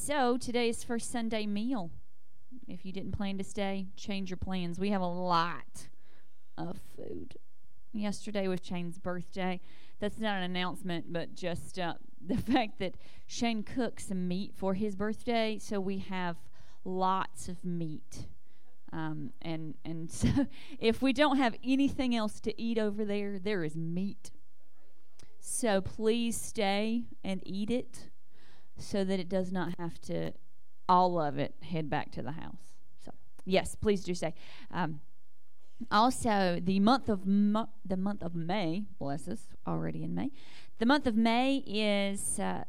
so today is first Sunday meal. If you didn't plan to stay, change your plans. We have a lot of food. Yesterday was Shane's birthday. That's not an announcement, but just uh, the fact that Shane cooked some meat for his birthday, so we have lots of meat. Um, and and so if we don't have anything else to eat over there, there is meat. So please stay and eat it so that it does not have to all of it head back to the house. So yes, please do stay. Um, also, the month of Mo- the month of May, bless us, already in May. The month of May is uh,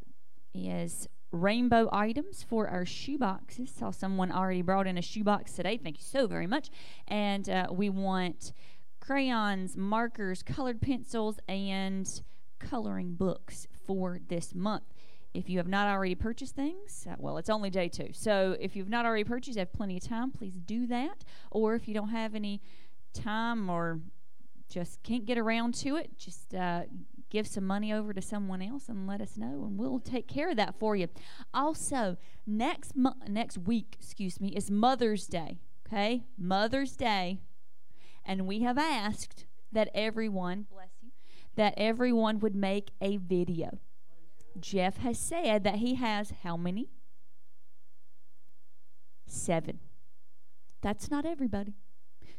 is rainbow items for our shoe boxes. Saw someone already brought in a shoe box today. Thank you so very much. And uh, we want crayons, markers, colored pencils, and coloring books for this month. If you have not already purchased things, uh, well, it's only day two. So if you've not already purchased, you have plenty of time. Please do that. Or if you don't have any time or just can't get around to it, just uh, give some money over to someone else and let us know, and we'll take care of that for you. Also, next mo- next week, excuse me, is Mother's Day. Okay, Mother's Day, and we have asked that everyone bless you that everyone would make a video. Jeff has said that he has how many? Seven. That's not everybody.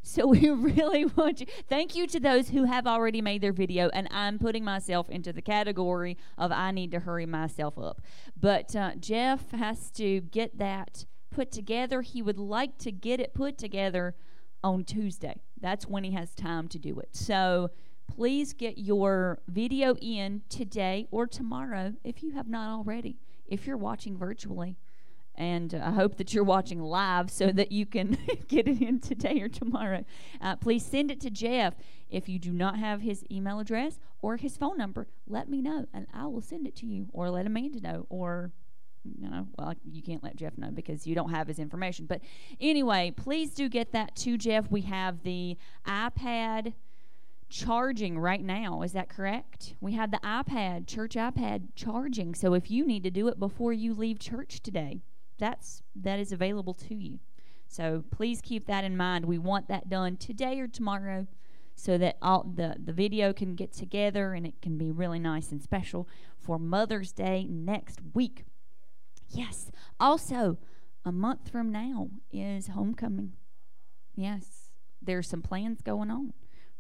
So we really want you. Thank you to those who have already made their video, and I'm putting myself into the category of I need to hurry myself up. But uh, Jeff has to get that put together. He would like to get it put together on Tuesday. That's when he has time to do it. So please get your video in today or tomorrow if you have not already. If you're watching virtually, and I hope that you're watching live so that you can get it in today or tomorrow. Uh, please send it to Jeff. If you do not have his email address or his phone number, let me know and I will send it to you or let Amanda know or you know, well, you can't let Jeff know because you don't have his information. But anyway, please do get that to Jeff. We have the iPad charging right now. Is that correct? We have the iPad, church iPad charging. So if you need to do it before you leave church today, that's that is available to you. So please keep that in mind. We want that done today or tomorrow so that all the, the video can get together and it can be really nice and special for Mother's Day next week. Yes. Also, a month from now is homecoming. Yes. There's some plans going on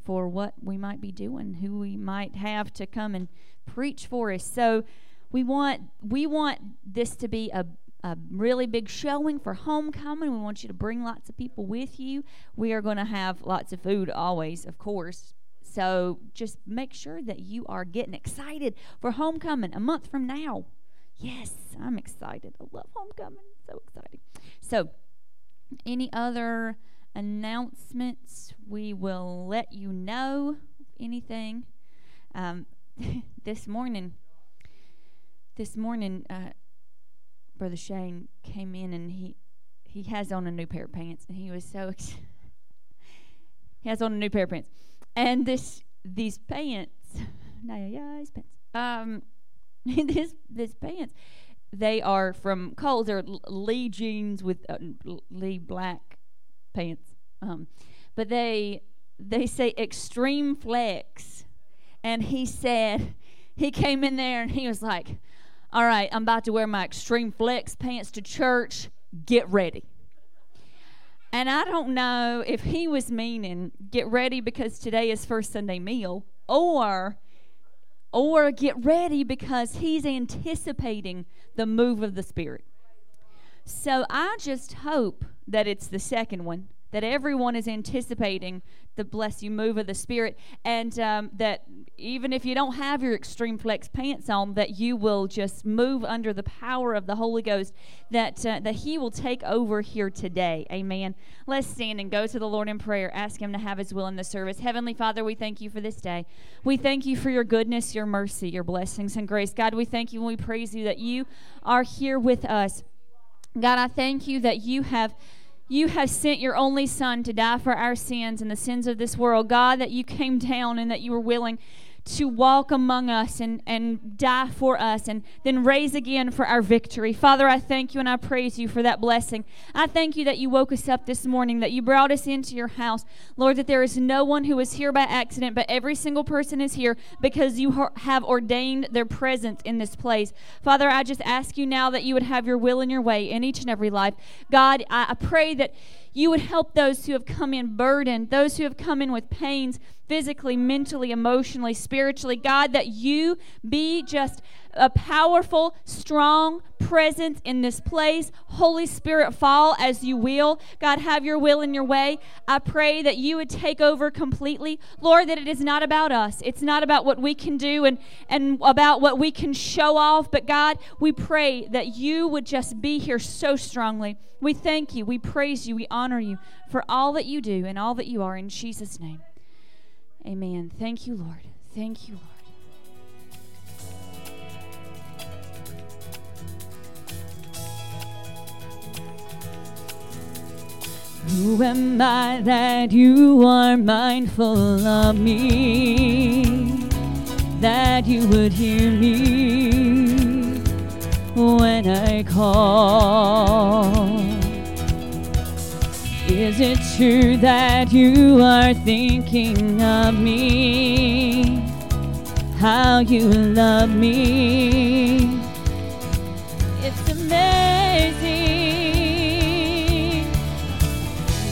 for what we might be doing, who we might have to come and preach for us. So we want we want this to be a a really big showing for homecoming. We want you to bring lots of people with you. We are going to have lots of food always, of course. So just make sure that you are getting excited for homecoming a month from now. Yes, I'm excited. I love homecoming. So exciting. So, any other announcements? We will let you know anything. Um, this morning, this morning, uh, Brother Shane came in and he he has on a new pair of pants and he was so excited. he has on a new pair of pants. And this these pants his pants. Um this this pants they are from Kohl's. They're Lee jeans with uh, Lee black pants. Um, but they they say extreme flex, and he said he came in there and he was like, all right, I'm about to wear my extreme flex pants to church. Get ready. And I don't know if he was meaning get ready because today is first Sunday meal or or get ready because he's anticipating the move of the spirit. So I just hope that it's the second one that everyone is anticipating the bless you move of the spirit and um, that even if you don't have your extreme flex pants on that you will just move under the power of the holy ghost that uh, that he will take over here today. Amen. Let's stand and go to the lord in prayer ask him to have his will in the service. Heavenly father we thank you for this day. We thank you for your goodness your mercy your blessings and grace. God we thank you and we praise you that you are here with us god i thank you that you have you have sent your only Son to die for our sins and the sins of this world. God, that you came down and that you were willing to walk among us and, and die for us and then raise again for our victory. Father, I thank you and I praise you for that blessing. I thank you that you woke us up this morning, that you brought us into your house. Lord, that there is no one who is here by accident, but every single person is here because you have ordained their presence in this place. Father, I just ask you now that you would have your will and your way in each and every life. God, I, I pray that you would help those who have come in burdened, those who have come in with pains physically, mentally, emotionally, spiritually. God, that you be just a powerful, strong presence in this place. Holy Spirit, fall as you will. God, have your will in your way. I pray that you would take over completely. Lord, that it is not about us. It's not about what we can do and, and about what we can show off. But God, we pray that you would just be here so strongly. We thank you. We praise you. We honor you for all that you do and all that you are. In Jesus' name. Amen. Thank you, Lord. Thank you, Lord. Who am I that you are mindful of me? That you would hear me when I call. Is it true that you are thinking of me? How you love me? It's amazing.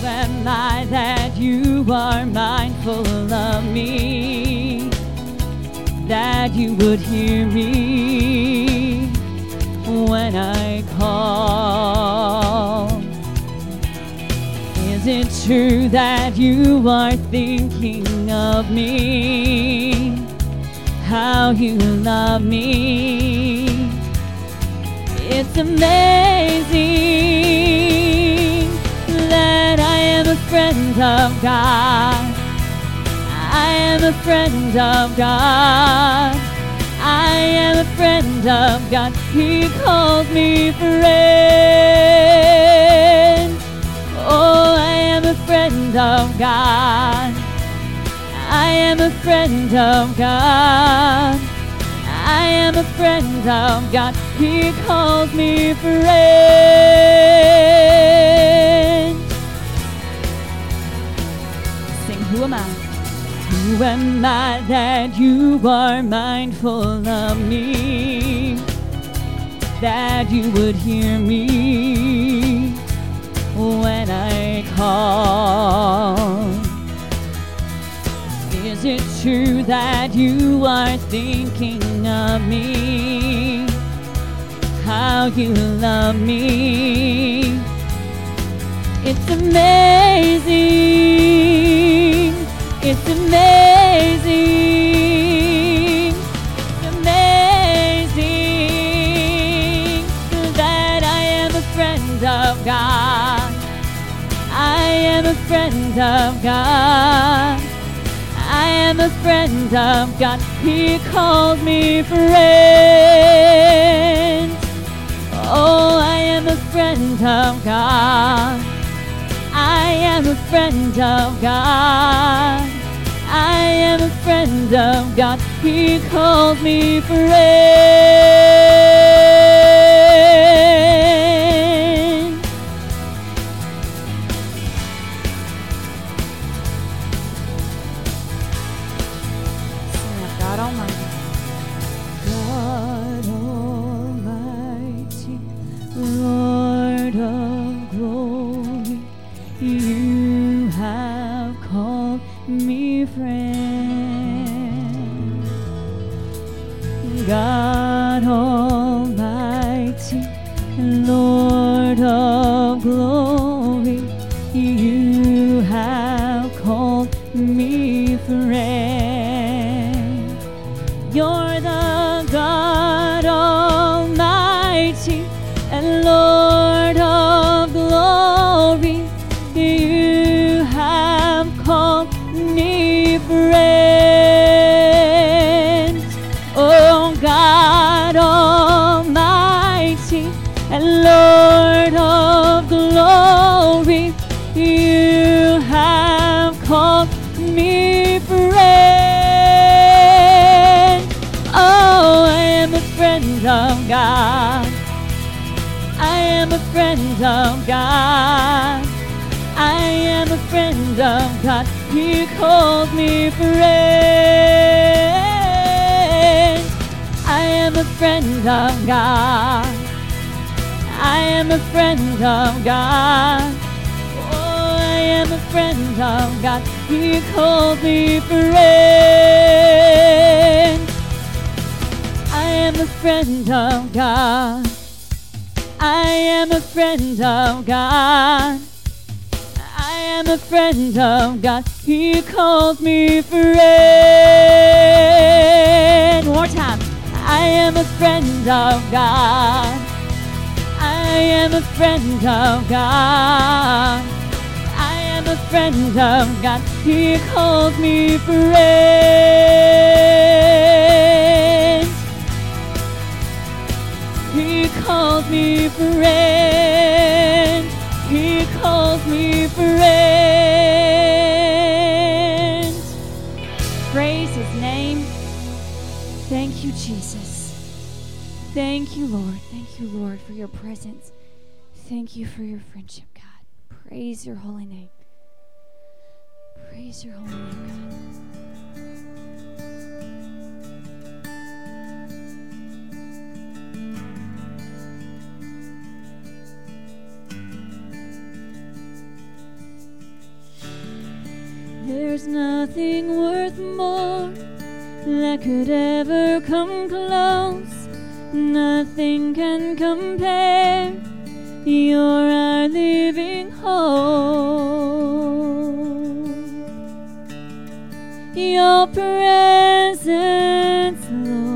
Who am I that you are mindful of me? That you would hear me when I call. Is it true that you are thinking of me? How you love me? It's amazing that I am a friend of God. I am a friend of God. I am a friend of God. He calls me friend. Friend of God. I am a friend of God. I am a friend of God. He calls me friend. Sing, Who am I? Who am I that you are mindful of me? That you would hear me when I call. Is it true that you are thinking of me? How you love me? It's amazing. It's amazing. Friend of God. I am a friend of God. He calls me friend. Oh, I am a friend of God. I am a friend of God. I am a friend of God. He calls me friend. There's nothing worth more that could ever come close. Nothing can compare. You're our living hope. Your presence, Lord.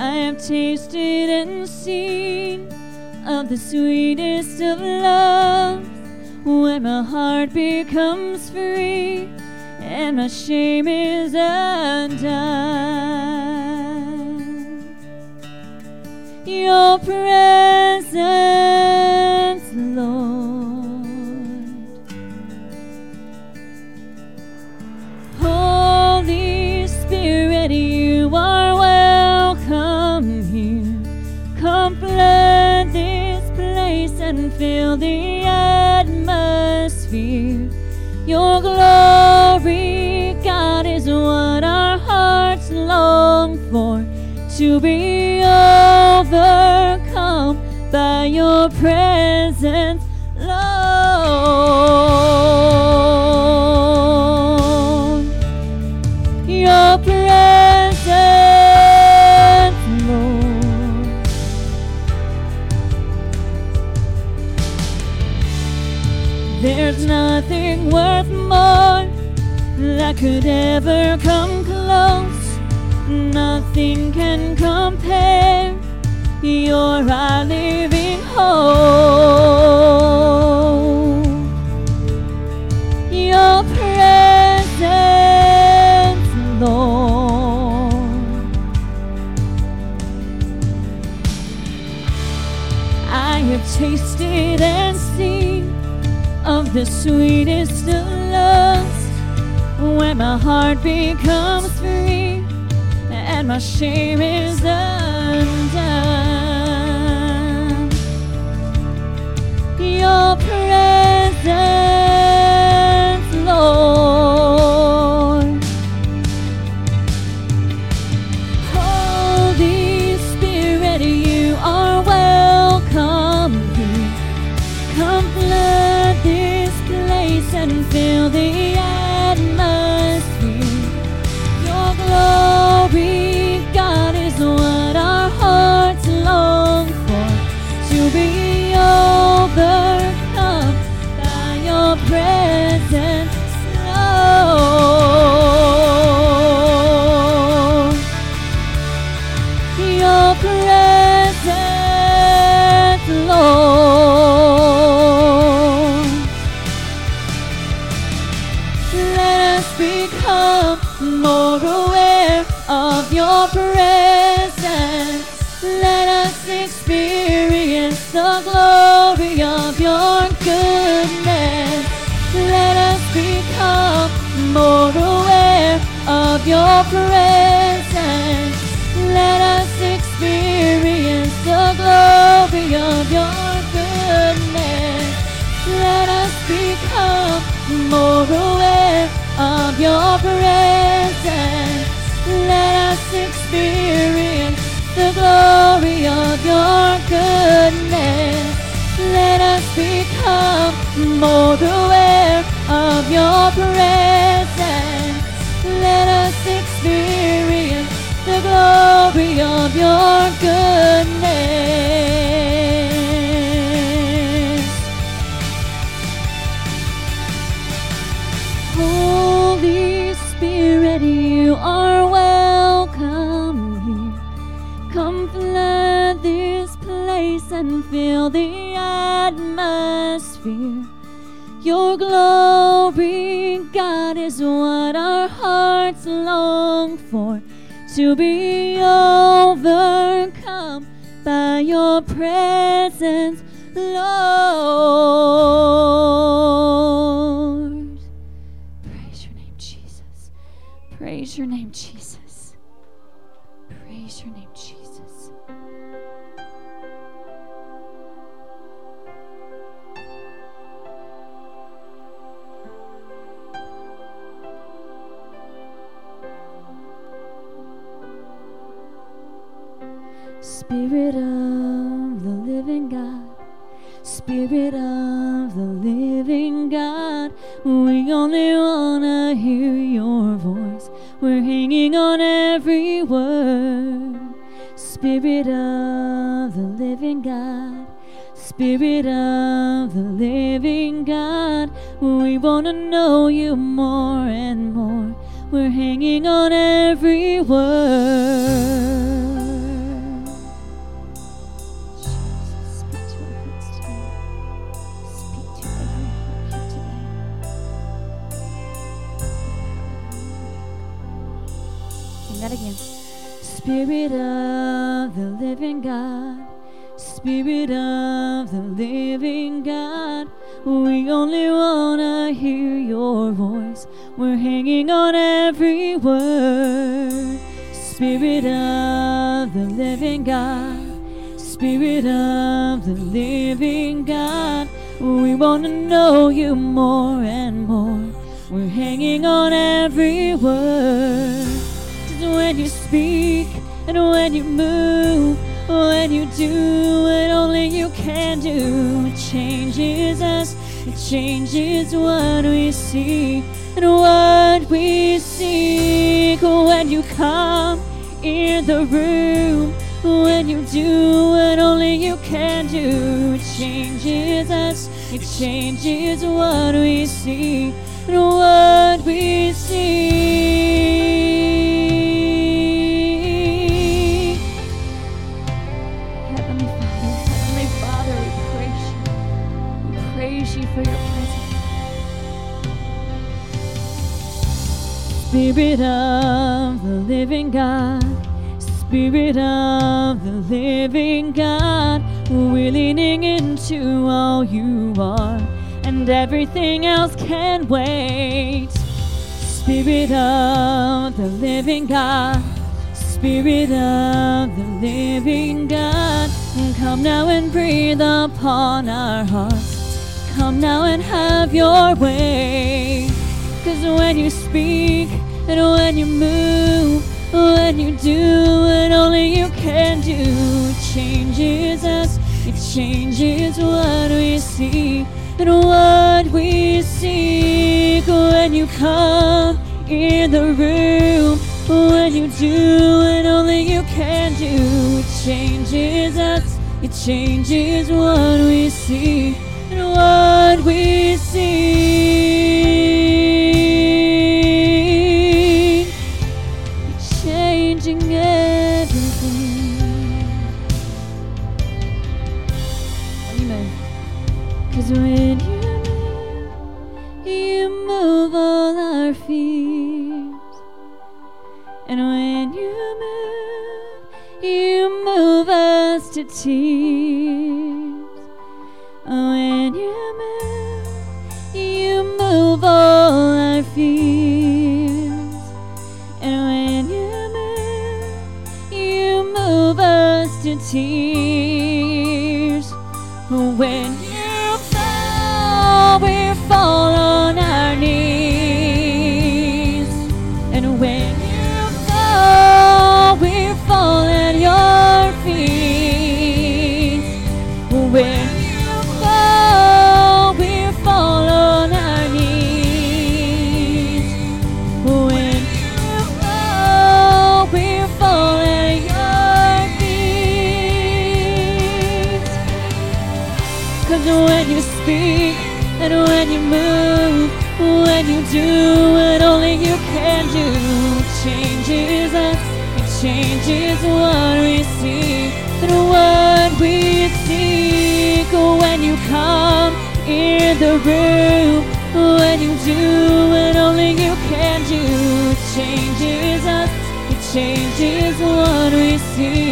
I have tasted and seen of the sweetest of loves, when my heart becomes free and my shame is undone. Your presence, Lord. fill the atmosphere. Your glory, God, is what our hearts long for to be overcome by your presence. my heart becomes free and my shame is done. Become Your glory, God, is what our hearts long for. To be overcome by your presence, Lord. Hear your voice. We're hanging on every word. Spirit of the living God, Spirit of the living God, we want to know you more and more. We're hanging on every word. Spirit of the living God, Spirit of the living God, we only want to hear your voice. We're hanging on every word. Spirit of the living God, Spirit of the living God, we want to know you more and more. We're hanging on every word. When you speak and when you move, when you do what only you can do, it changes us, it changes what we see and what we seek. When you come in the room, when you do what only you can do, it changes us, it changes what we see and what we see. Spirit of the living God, Spirit of the living God, we're leaning into all you are, and everything else can wait. Spirit of the living God, Spirit of the living God, come now and breathe upon our hearts. Come now and have your way. Cause when you speak and when you move, when you do what only you can do, it changes us, it changes what we see and what we seek. When you come in the room, when you do what only you can do, it changes us, it changes what we see and what we see. to tears. When you move, you move all our fears. And when you move, you move us to tears. See,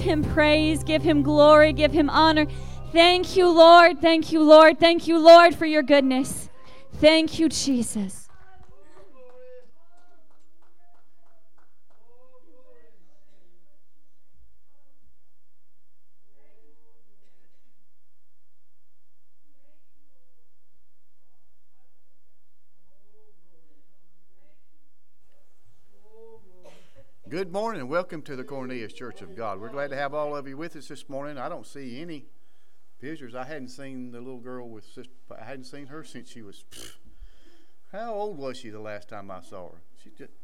him praise, give him glory, give him honor. Thank you, Lord. Thank you, Lord. Thank you, Lord, for your goodness. Thank you, Jesus. Good morning and welcome to the Cornelius Church of God. We're glad to have all of you with us this morning. I don't see any visitors. I hadn't seen the little girl with sister. I hadn't seen her since she was. How old was she the last time I saw her? She just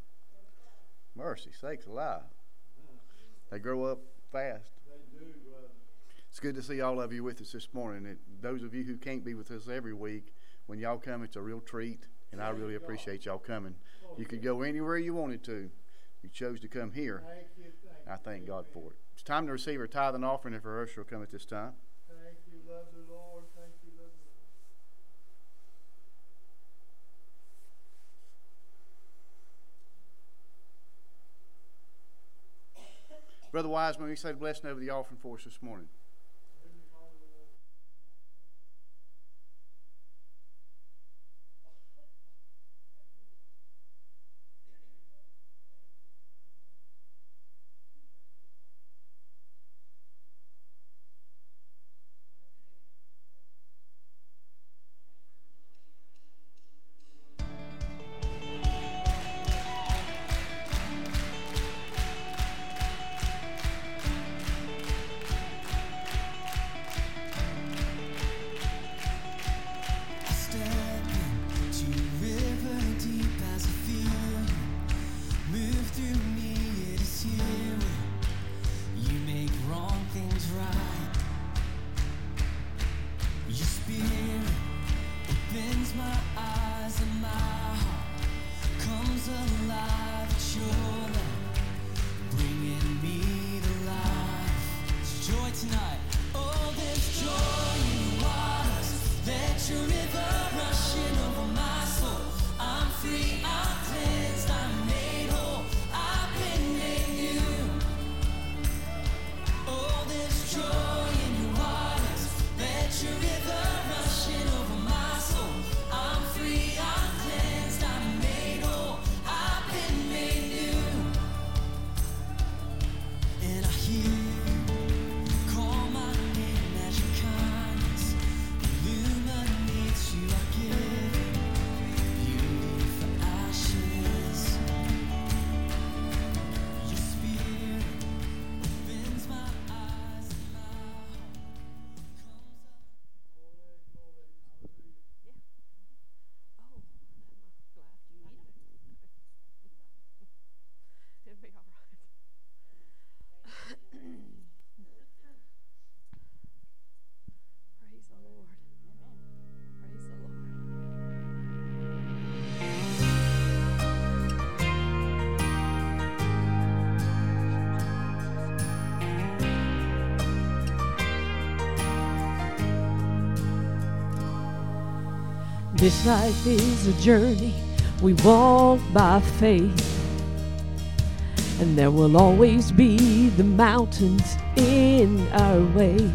mercy sakes alive. They grow up fast. It's good to see all of you with us this morning. Those of you who can't be with us every week, when y'all come, it's a real treat, and I really appreciate y'all coming. You could go anywhere you wanted to. You chose to come here. I thank God for it. It's time to receive our tithe and offering, and for usher will come at this time. Thank you, lovely Lord. Thank you, lovely Lord. Brother Wiseman, we say the blessing over the offering for us this morning. This life is a journey we walk by faith. And there will always be the mountains in our way.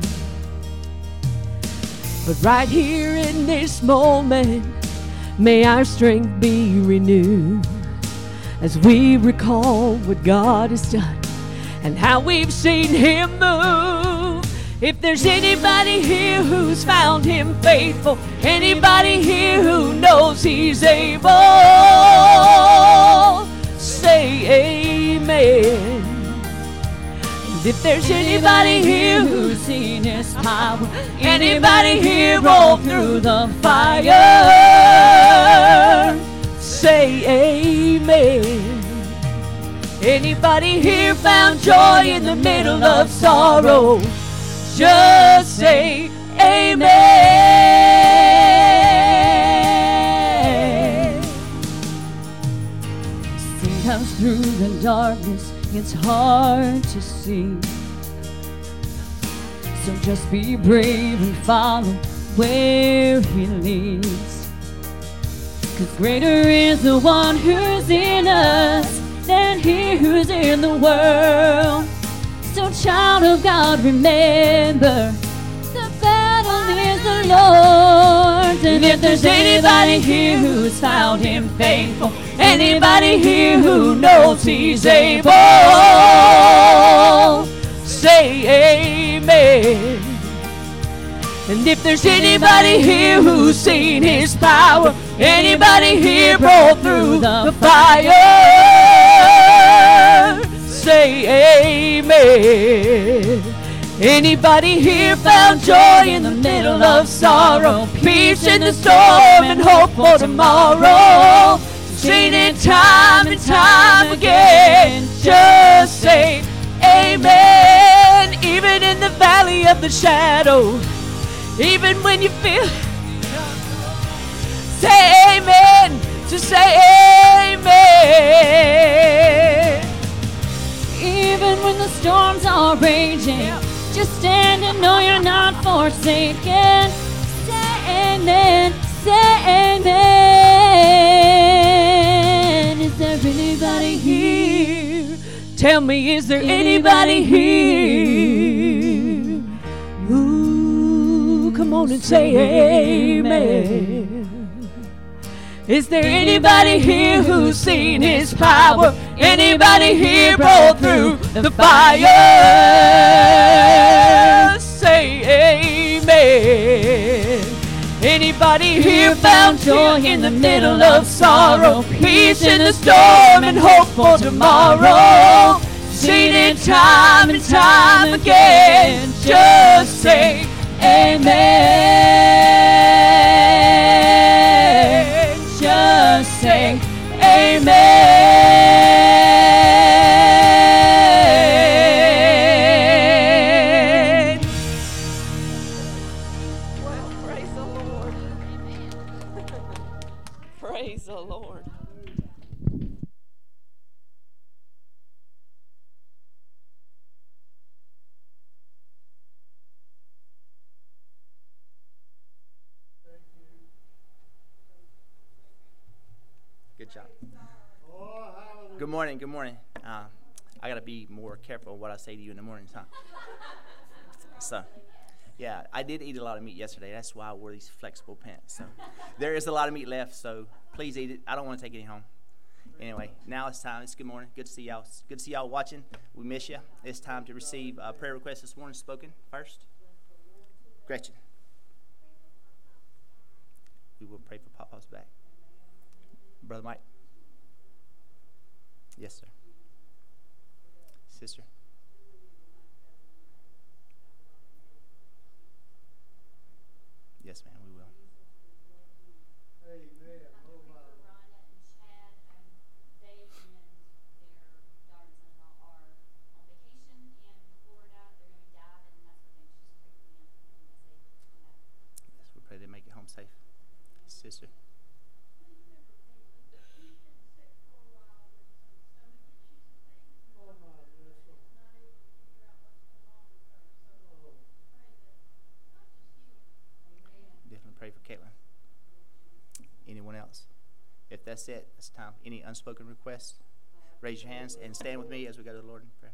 But right here in this moment, may our strength be renewed as we recall what God has done and how we've seen Him move. If there's anybody here who's found Him faithful, anybody here who knows He's able, say Amen. And if there's anybody here who's seen His power, anybody here roll through the fire, say Amen. Anybody here found joy in the middle of sorrow? Just say Amen. Through the darkness, it's hard to see. So just be brave and follow where He leads. Cause greater is the one who's in us than he who's in the world. So, child of God, remember the battle is the Lord's. And if there's anybody here who's found him faithful, anybody here who knows he's able, say amen. And if there's anybody here who's seen his power, anybody here broke through the fire, say amen. Anybody here found joy in the middle of sorrow, peace in the storm, and hope for tomorrow? Seen it time and time again. Just say amen. Even in the valley of the shadow, even when you feel say amen to say amen even when the storms are raging just stand and know you're not forsaken say amen say amen Tell me, is there anybody here? Ooh, come on and say amen. Is there anybody here who's seen his power? Anybody here broke through the fire? Say amen. Anybody here found joy in the middle of sorrow? Peace in the storm and hope for tomorrow. Seen it time and time again. Just say amen. Job. Good morning. Good morning. Uh, I got to be more careful what I say to you in the mornings, huh? So, yeah, I did eat a lot of meat yesterday. That's why I wore these flexible pants. So, there is a lot of meat left. So, please eat it. I don't want to take any home. Anyway, now it's time. It's good morning. Good to see y'all. It's good to see y'all watching. We miss you. It's time to receive a prayer request this morning spoken first. Gretchen. We will pray for Papa's back. Brother Mike. Yes, sir. Sister. Yes, ma'am, that's it. It's time. Any unspoken requests? Raise your hands and stand with me as we go to the Lord in prayer.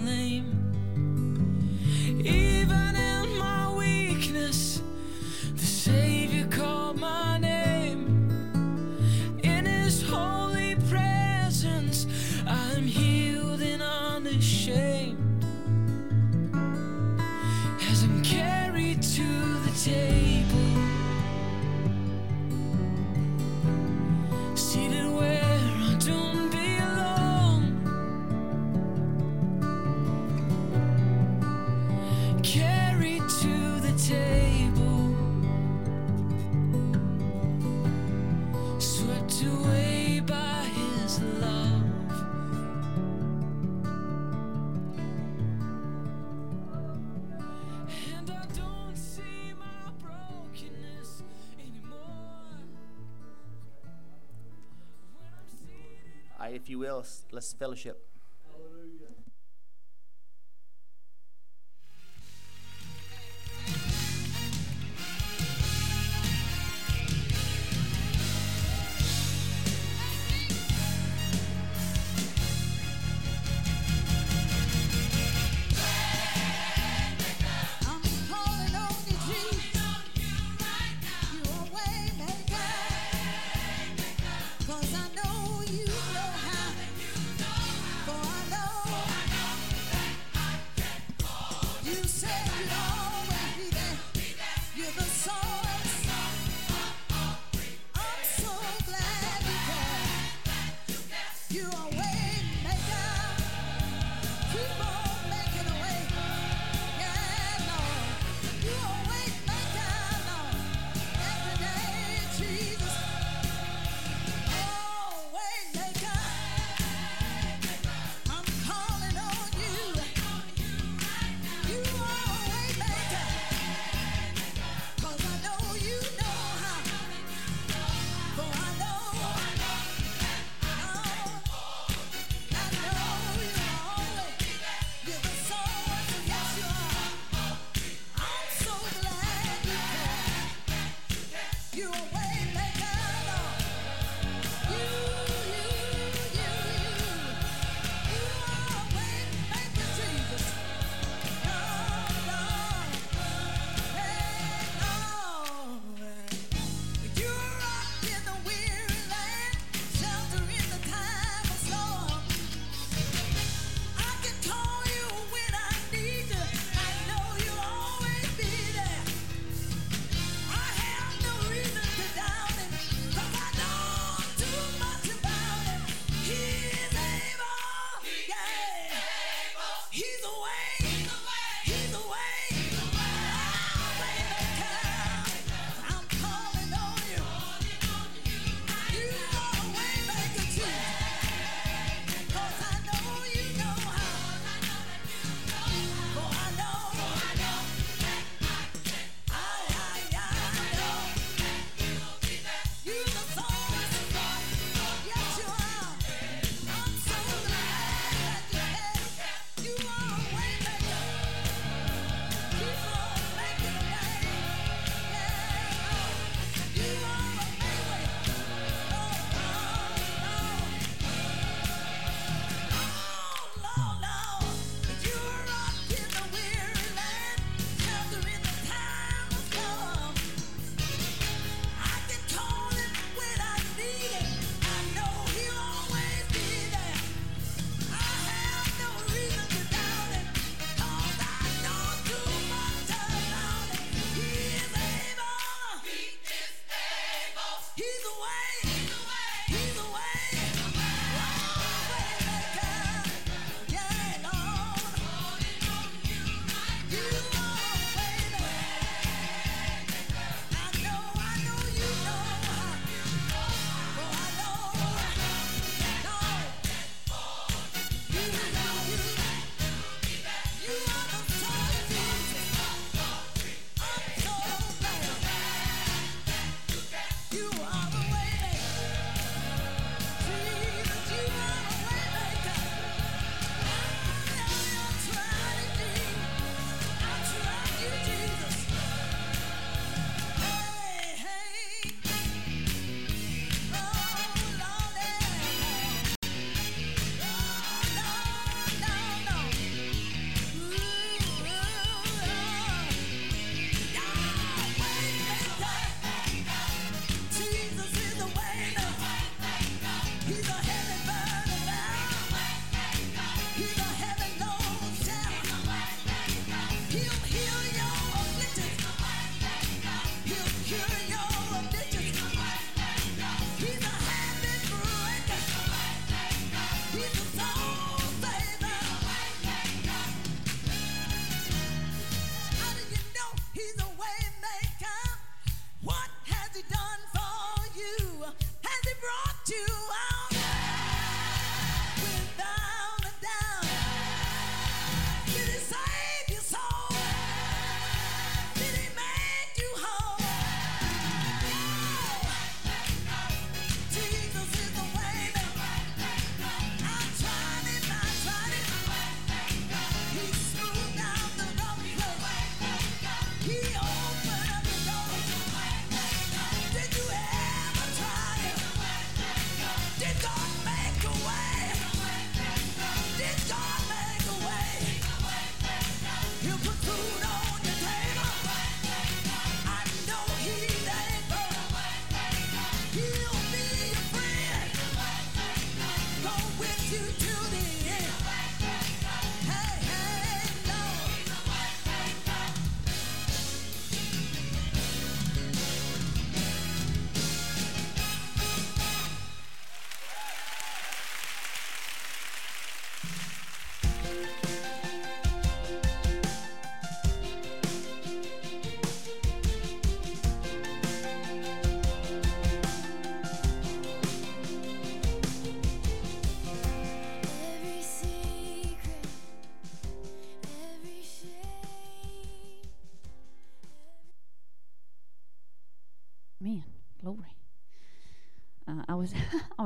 Fellowship.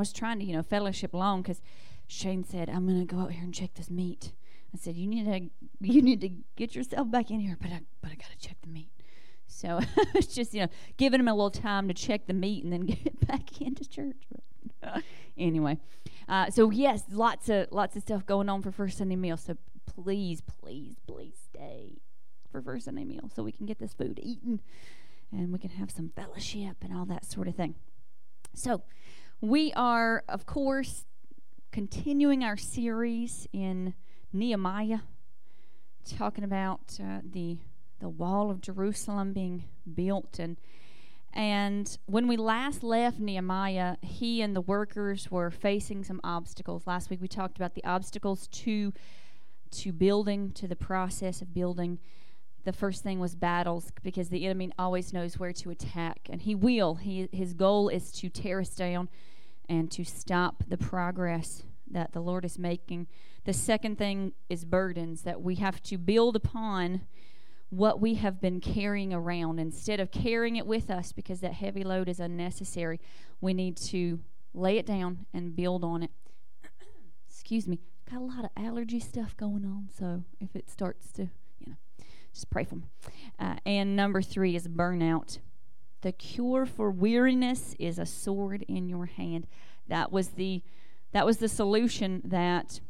Was trying to you know fellowship along because Shane said I'm gonna go out here and check this meat. I said you need to you need to get yourself back in here, but I but I gotta check the meat. So it's just you know giving him a little time to check the meat and then get back into church. anyway, uh, so yes, lots of lots of stuff going on for First Sunday meal. So please, please, please stay for First Sunday meal so we can get this food eaten and we can have some fellowship and all that sort of thing. So, we are, of course, continuing our series in Nehemiah, talking about uh, the the wall of Jerusalem being built and and when we last left Nehemiah, he and the workers were facing some obstacles. Last week we talked about the obstacles to to building, to the process of building. The first thing was battles because the enemy always knows where to attack, and he will. He, his goal is to tear us down and to stop the progress that the Lord is making. The second thing is burdens that we have to build upon what we have been carrying around. Instead of carrying it with us because that heavy load is unnecessary, we need to lay it down and build on it. Excuse me. Got a lot of allergy stuff going on, so if it starts to, just pray for me. Uh, and number three is burnout. The cure for weariness is a sword in your hand. That was the that was the solution that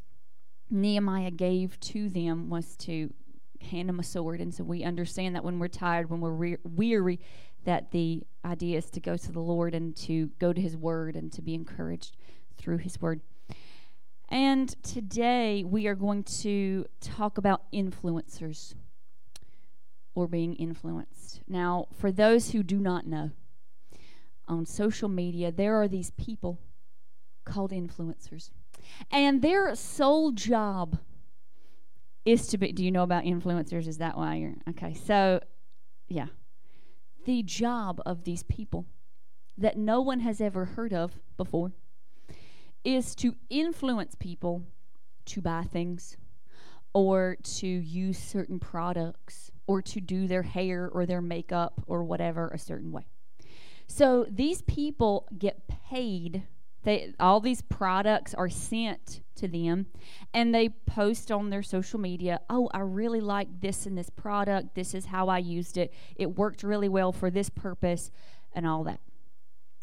Nehemiah gave to them was to hand them a sword. And so we understand that when we're tired, when we're re- weary, that the idea is to go to the Lord and to go to His Word and to be encouraged through His Word. And today we are going to talk about influencers or being influenced. Now, for those who do not know, on social media, there are these people called influencers. And their sole job is to be. Do you know about influencers? Is that why you're. Okay, so, yeah. The job of these people that no one has ever heard of before is to influence people to buy things or to use certain products or to do their hair or their makeup or whatever a certain way. So these people get paid. They all these products are sent to them and they post on their social media, "Oh, I really like this and this product. This is how I used it. It worked really well for this purpose." And all that.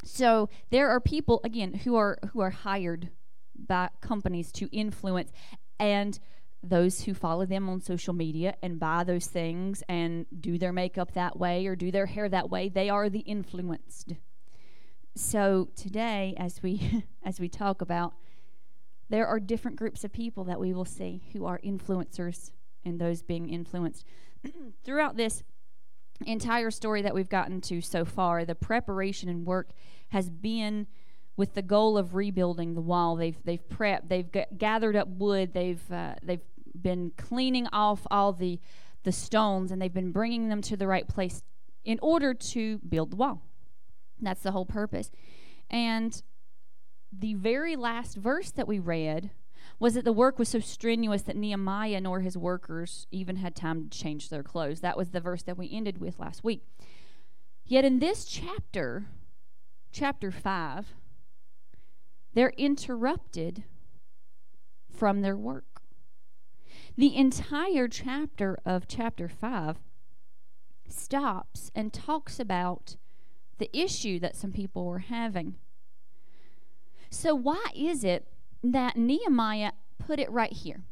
So there are people again who are who are hired by companies to influence and those who follow them on social media and buy those things and do their makeup that way or do their hair that way, they are the influenced. So today as we as we talk about there are different groups of people that we will see who are influencers and those being influenced. Throughout this entire story that we've gotten to so far, the preparation and work has been with the goal of rebuilding the wall. They've they've prepped, they've g- gathered up wood, they've uh, they've been cleaning off all the the stones, and they've been bringing them to the right place in order to build the wall. That's the whole purpose. And the very last verse that we read was that the work was so strenuous that Nehemiah nor his workers even had time to change their clothes. That was the verse that we ended with last week. Yet in this chapter, chapter 5, they're interrupted from their work. The entire chapter of chapter 5 stops and talks about the issue that some people were having. So, why is it that Nehemiah put it right here?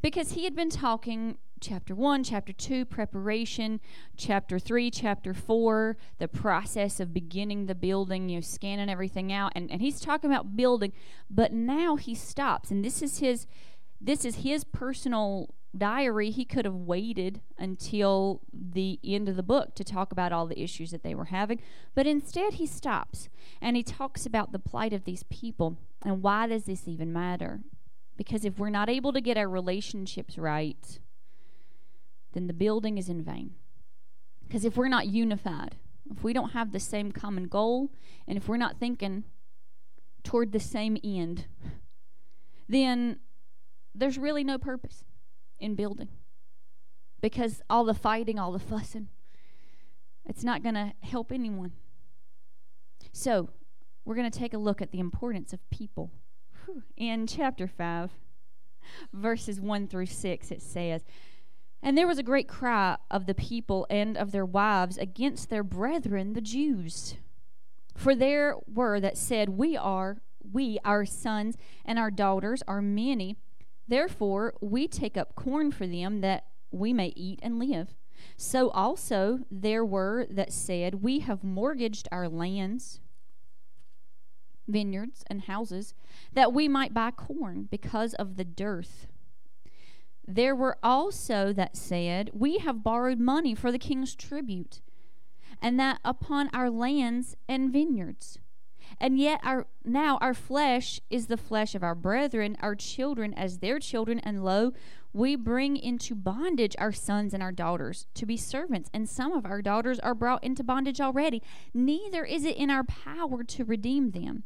Because he had been talking chapter 1, chapter 2, preparation, chapter 3, chapter 4, the process of beginning the building, you know, scanning everything out. And, and he's talking about building, but now he stops. And this is his this is his personal diary. He could have waited until the end of the book to talk about all the issues that they were having, but instead he stops and he talks about the plight of these people and why does this even matter? Because if we're not able to get our relationships right, then the building is in vain. Because if we're not unified, if we don't have the same common goal, and if we're not thinking toward the same end, then there's really no purpose in building. Because all the fighting, all the fussing, it's not going to help anyone. So, we're going to take a look at the importance of people. In chapter 5, verses 1 through 6, it says, And there was a great cry of the people and of their wives against their brethren, the Jews. For there were that said, We are, we, our sons and our daughters, are many. Therefore, we take up corn for them that we may eat and live. So also there were that said, We have mortgaged our lands, vineyards, and houses, that we might buy corn because of the dearth. There were also that said, We have borrowed money for the king's tribute, and that upon our lands and vineyards. And yet our now our flesh is the flesh of our brethren, our children as their children, and lo, we bring into bondage our sons and our daughters to be servants, and some of our daughters are brought into bondage already. Neither is it in our power to redeem them.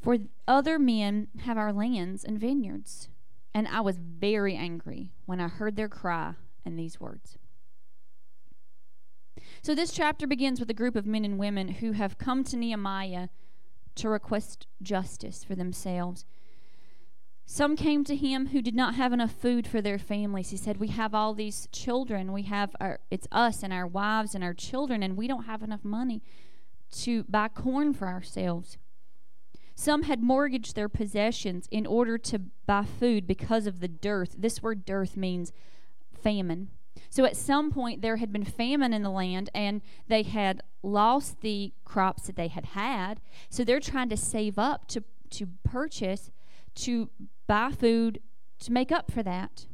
For other men have our lands and vineyards. And I was very angry when I heard their cry and these words. So, this chapter begins with a group of men and women who have come to Nehemiah to request justice for themselves. Some came to him who did not have enough food for their families. He said, "We have all these children. We have our it's us and our wives and our children and we don't have enough money to buy corn for ourselves." Some had mortgaged their possessions in order to buy food because of the dearth. This word dearth means famine. So at some point there had been famine in the land and they had lost the crops that they had had. So they're trying to save up to to purchase to buy food to make up for that.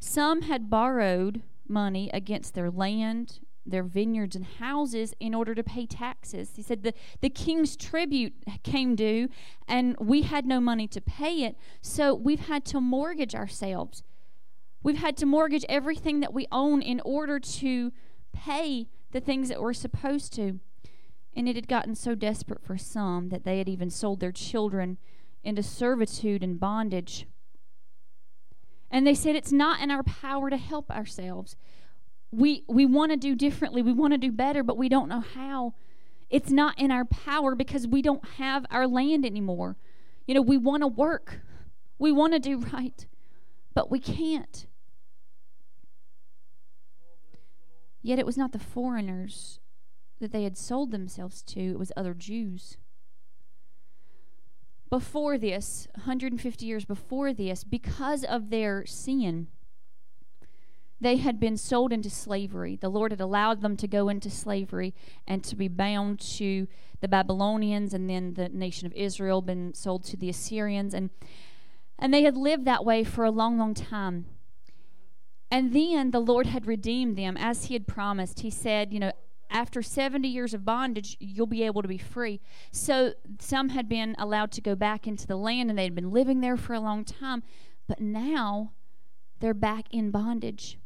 Some had borrowed money against their land, their vineyards and houses in order to pay taxes. He said the, the king's tribute came due and we had no money to pay it, so we've had to mortgage ourselves. We've had to mortgage everything that we own in order to pay the things that we're supposed to. And it had gotten so desperate for some that they had even sold their children into servitude and bondage. And they said it's not in our power to help ourselves. We we want to do differently. We want to do better, but we don't know how. It's not in our power because we don't have our land anymore. You know, we want to work. We want to do right, but we can't. Yet it was not the foreigners that they had sold themselves to, it was other Jews. Before this, 150 years before this, because of their sin, they had been sold into slavery. The Lord had allowed them to go into slavery and to be bound to the Babylonians and then the nation of Israel, been sold to the Assyrians. And, and they had lived that way for a long, long time. And then the Lord had redeemed them as He had promised. He said, you know, after 70 years of bondage, you'll be able to be free. So some had been allowed to go back into the land and they had been living there for a long time. But now they're back in bondage.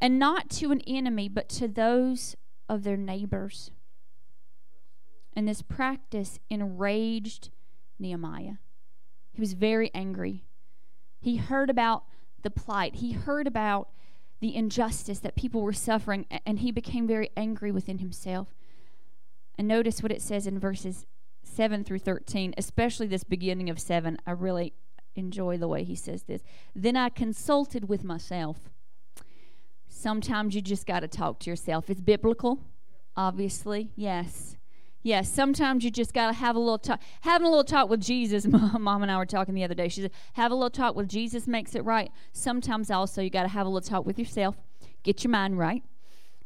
And not to an enemy, but to those of their neighbors. And this practice enraged Nehemiah. He was very angry. He heard about the plight, he heard about the injustice that people were suffering, and he became very angry within himself. And notice what it says in verses 7 through 13, especially this beginning of 7. I really enjoy the way he says this. Then I consulted with myself. Sometimes you just got to talk to yourself. It's biblical, obviously. Yes. Yes, sometimes you just got to have a little talk. Having a little talk with Jesus. Mom and I were talking the other day. She said, have a little talk with Jesus makes it right. Sometimes also you got to have a little talk with yourself. Get your mind right.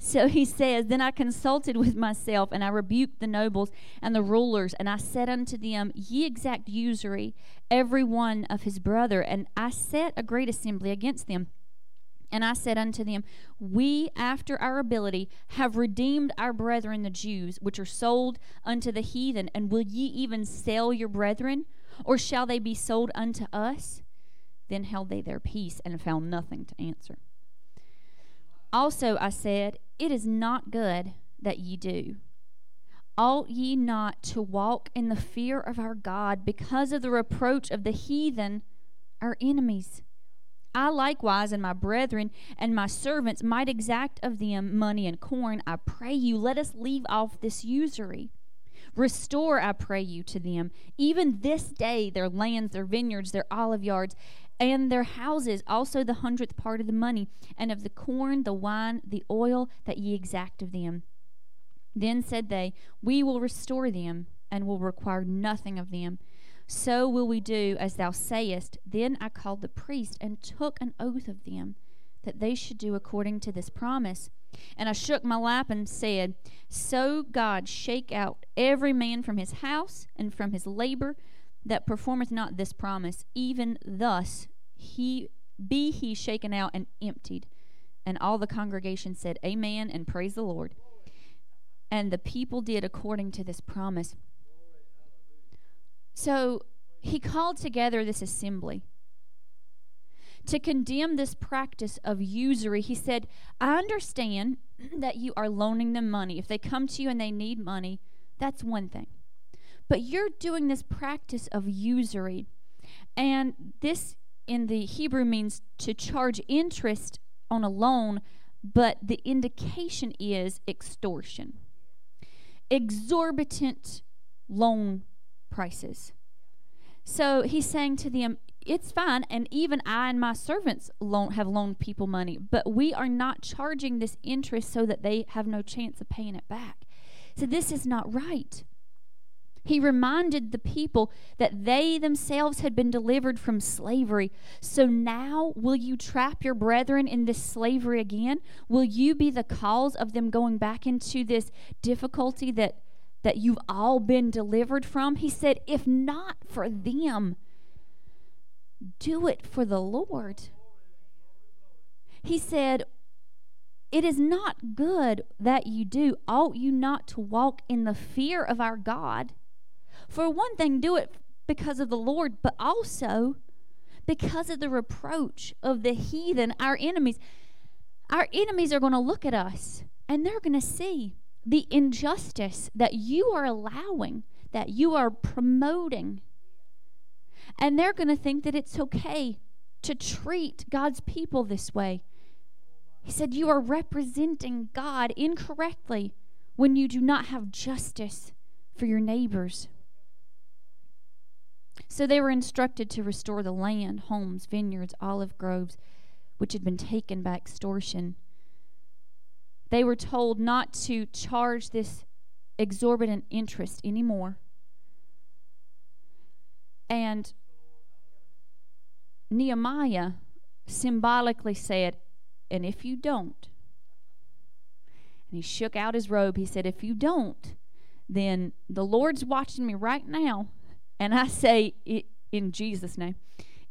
So he says, Then I consulted with myself, and I rebuked the nobles and the rulers, and I said unto them, Ye exact usury, every one of his brother. And I set a great assembly against them. And I said unto them, We, after our ability, have redeemed our brethren the Jews, which are sold unto the heathen. And will ye even sell your brethren? Or shall they be sold unto us? Then held they their peace and found nothing to answer. Also I said, It is not good that ye do. Ought ye not to walk in the fear of our God because of the reproach of the heathen, our enemies? I likewise and my brethren and my servants might exact of them money and corn. I pray you, let us leave off this usury. Restore, I pray you, to them, even this day, their lands, their vineyards, their olive yards, and their houses, also the hundredth part of the money, and of the corn, the wine, the oil that ye exact of them. Then said they, We will restore them, and will require nothing of them. So will we do as thou sayest. Then I called the priest and took an oath of them that they should do according to this promise. And I shook my lap and said, So God shake out every man from his house and from his labor that performeth not this promise, even thus he be he shaken out and emptied. And all the congregation said, Amen, and praise the Lord. And the people did according to this promise. So he called together this assembly to condemn this practice of usury. He said, I understand that you are loaning them money. If they come to you and they need money, that's one thing. But you're doing this practice of usury. And this in the Hebrew means to charge interest on a loan, but the indication is extortion. Exorbitant loan prices. So he's saying to them, it's fine, and even I and my servants loan, have loaned people money, but we are not charging this interest so that they have no chance of paying it back. So this is not right. He reminded the people that they themselves had been delivered from slavery. So now, will you trap your brethren in this slavery again? Will you be the cause of them going back into this difficulty that, that you've all been delivered from? He said, if not for them, do it for the Lord. He said, It is not good that you do. Ought you not to walk in the fear of our God? For one thing, do it because of the Lord, but also because of the reproach of the heathen, our enemies. Our enemies are going to look at us and they're going to see the injustice that you are allowing, that you are promoting. And they're going to think that it's okay to treat God's people this way. He said, You are representing God incorrectly when you do not have justice for your neighbors. So they were instructed to restore the land, homes, vineyards, olive groves, which had been taken by extortion. They were told not to charge this exorbitant interest anymore. And Nehemiah symbolically said, And if you don't, and he shook out his robe, he said, If you don't, then the Lord's watching me right now. And I say it in Jesus' name.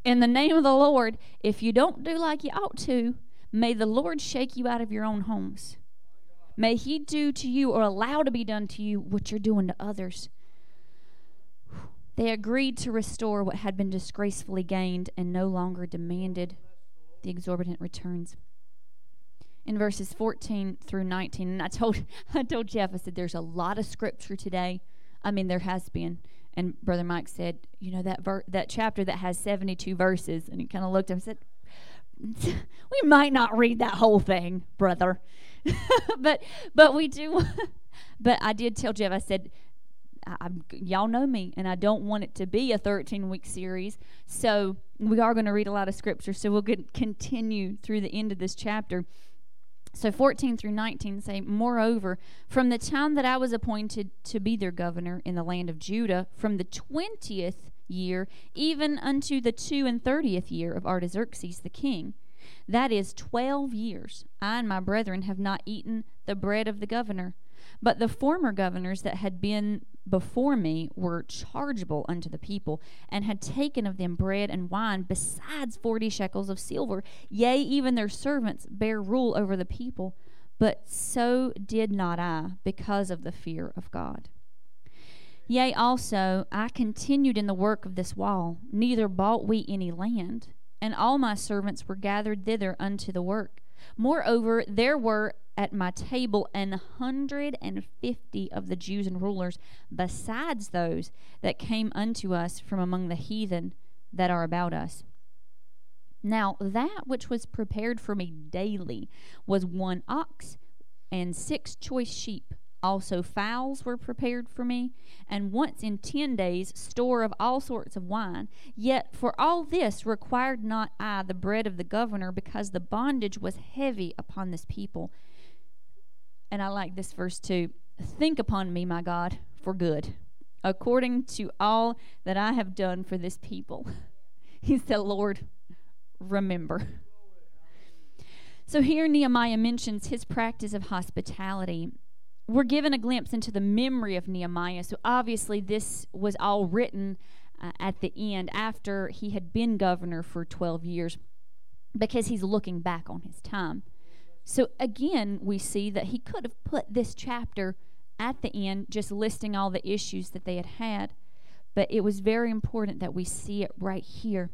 In the name of the Lord, if you don't do like you ought to, may the Lord shake you out of your own homes. May He do to you or allow to be done to you what you're doing to others. They agreed to restore what had been disgracefully gained and no longer demanded the exorbitant returns. In verses 14 through 19, and I told I told Jeff, I said there's a lot of scripture today. I mean, there has been. And Brother Mike said, you know, that ver- that chapter that has 72 verses. And he kind of looked at him and said, we might not read that whole thing, brother. but but we do. but I did tell Jeff, I said, I, I'm, y'all know me, and I don't want it to be a 13 week series. So we are going to read a lot of scripture. So we'll get, continue through the end of this chapter. So 14 through 19 say, Moreover, from the time that I was appointed to be their governor in the land of Judah, from the 20th year even unto the two and thirtieth year of Artaxerxes the king, that is twelve years, I and my brethren have not eaten the bread of the governor. But the former governors that had been before me were chargeable unto the people, and had taken of them bread and wine, besides forty shekels of silver. Yea, even their servants bear rule over the people. But so did not I, because of the fear of God. Yea, also, I continued in the work of this wall, neither bought we any land, and all my servants were gathered thither unto the work. Moreover, there were at my table an hundred and fifty of the Jews and rulers, besides those that came unto us from among the heathen that are about us. Now, that which was prepared for me daily was one ox and six choice sheep. Also, fowls were prepared for me, and once in ten days store of all sorts of wine. Yet for all this required not I the bread of the governor, because the bondage was heavy upon this people. And I like this verse too. Think upon me, my God, for good, according to all that I have done for this people. He said, Lord, remember. So here Nehemiah mentions his practice of hospitality. We're given a glimpse into the memory of Nehemiah. So obviously, this was all written uh, at the end after he had been governor for 12 years because he's looking back on his time. So again, we see that he could have put this chapter at the end, just listing all the issues that they had had. But it was very important that we see it right here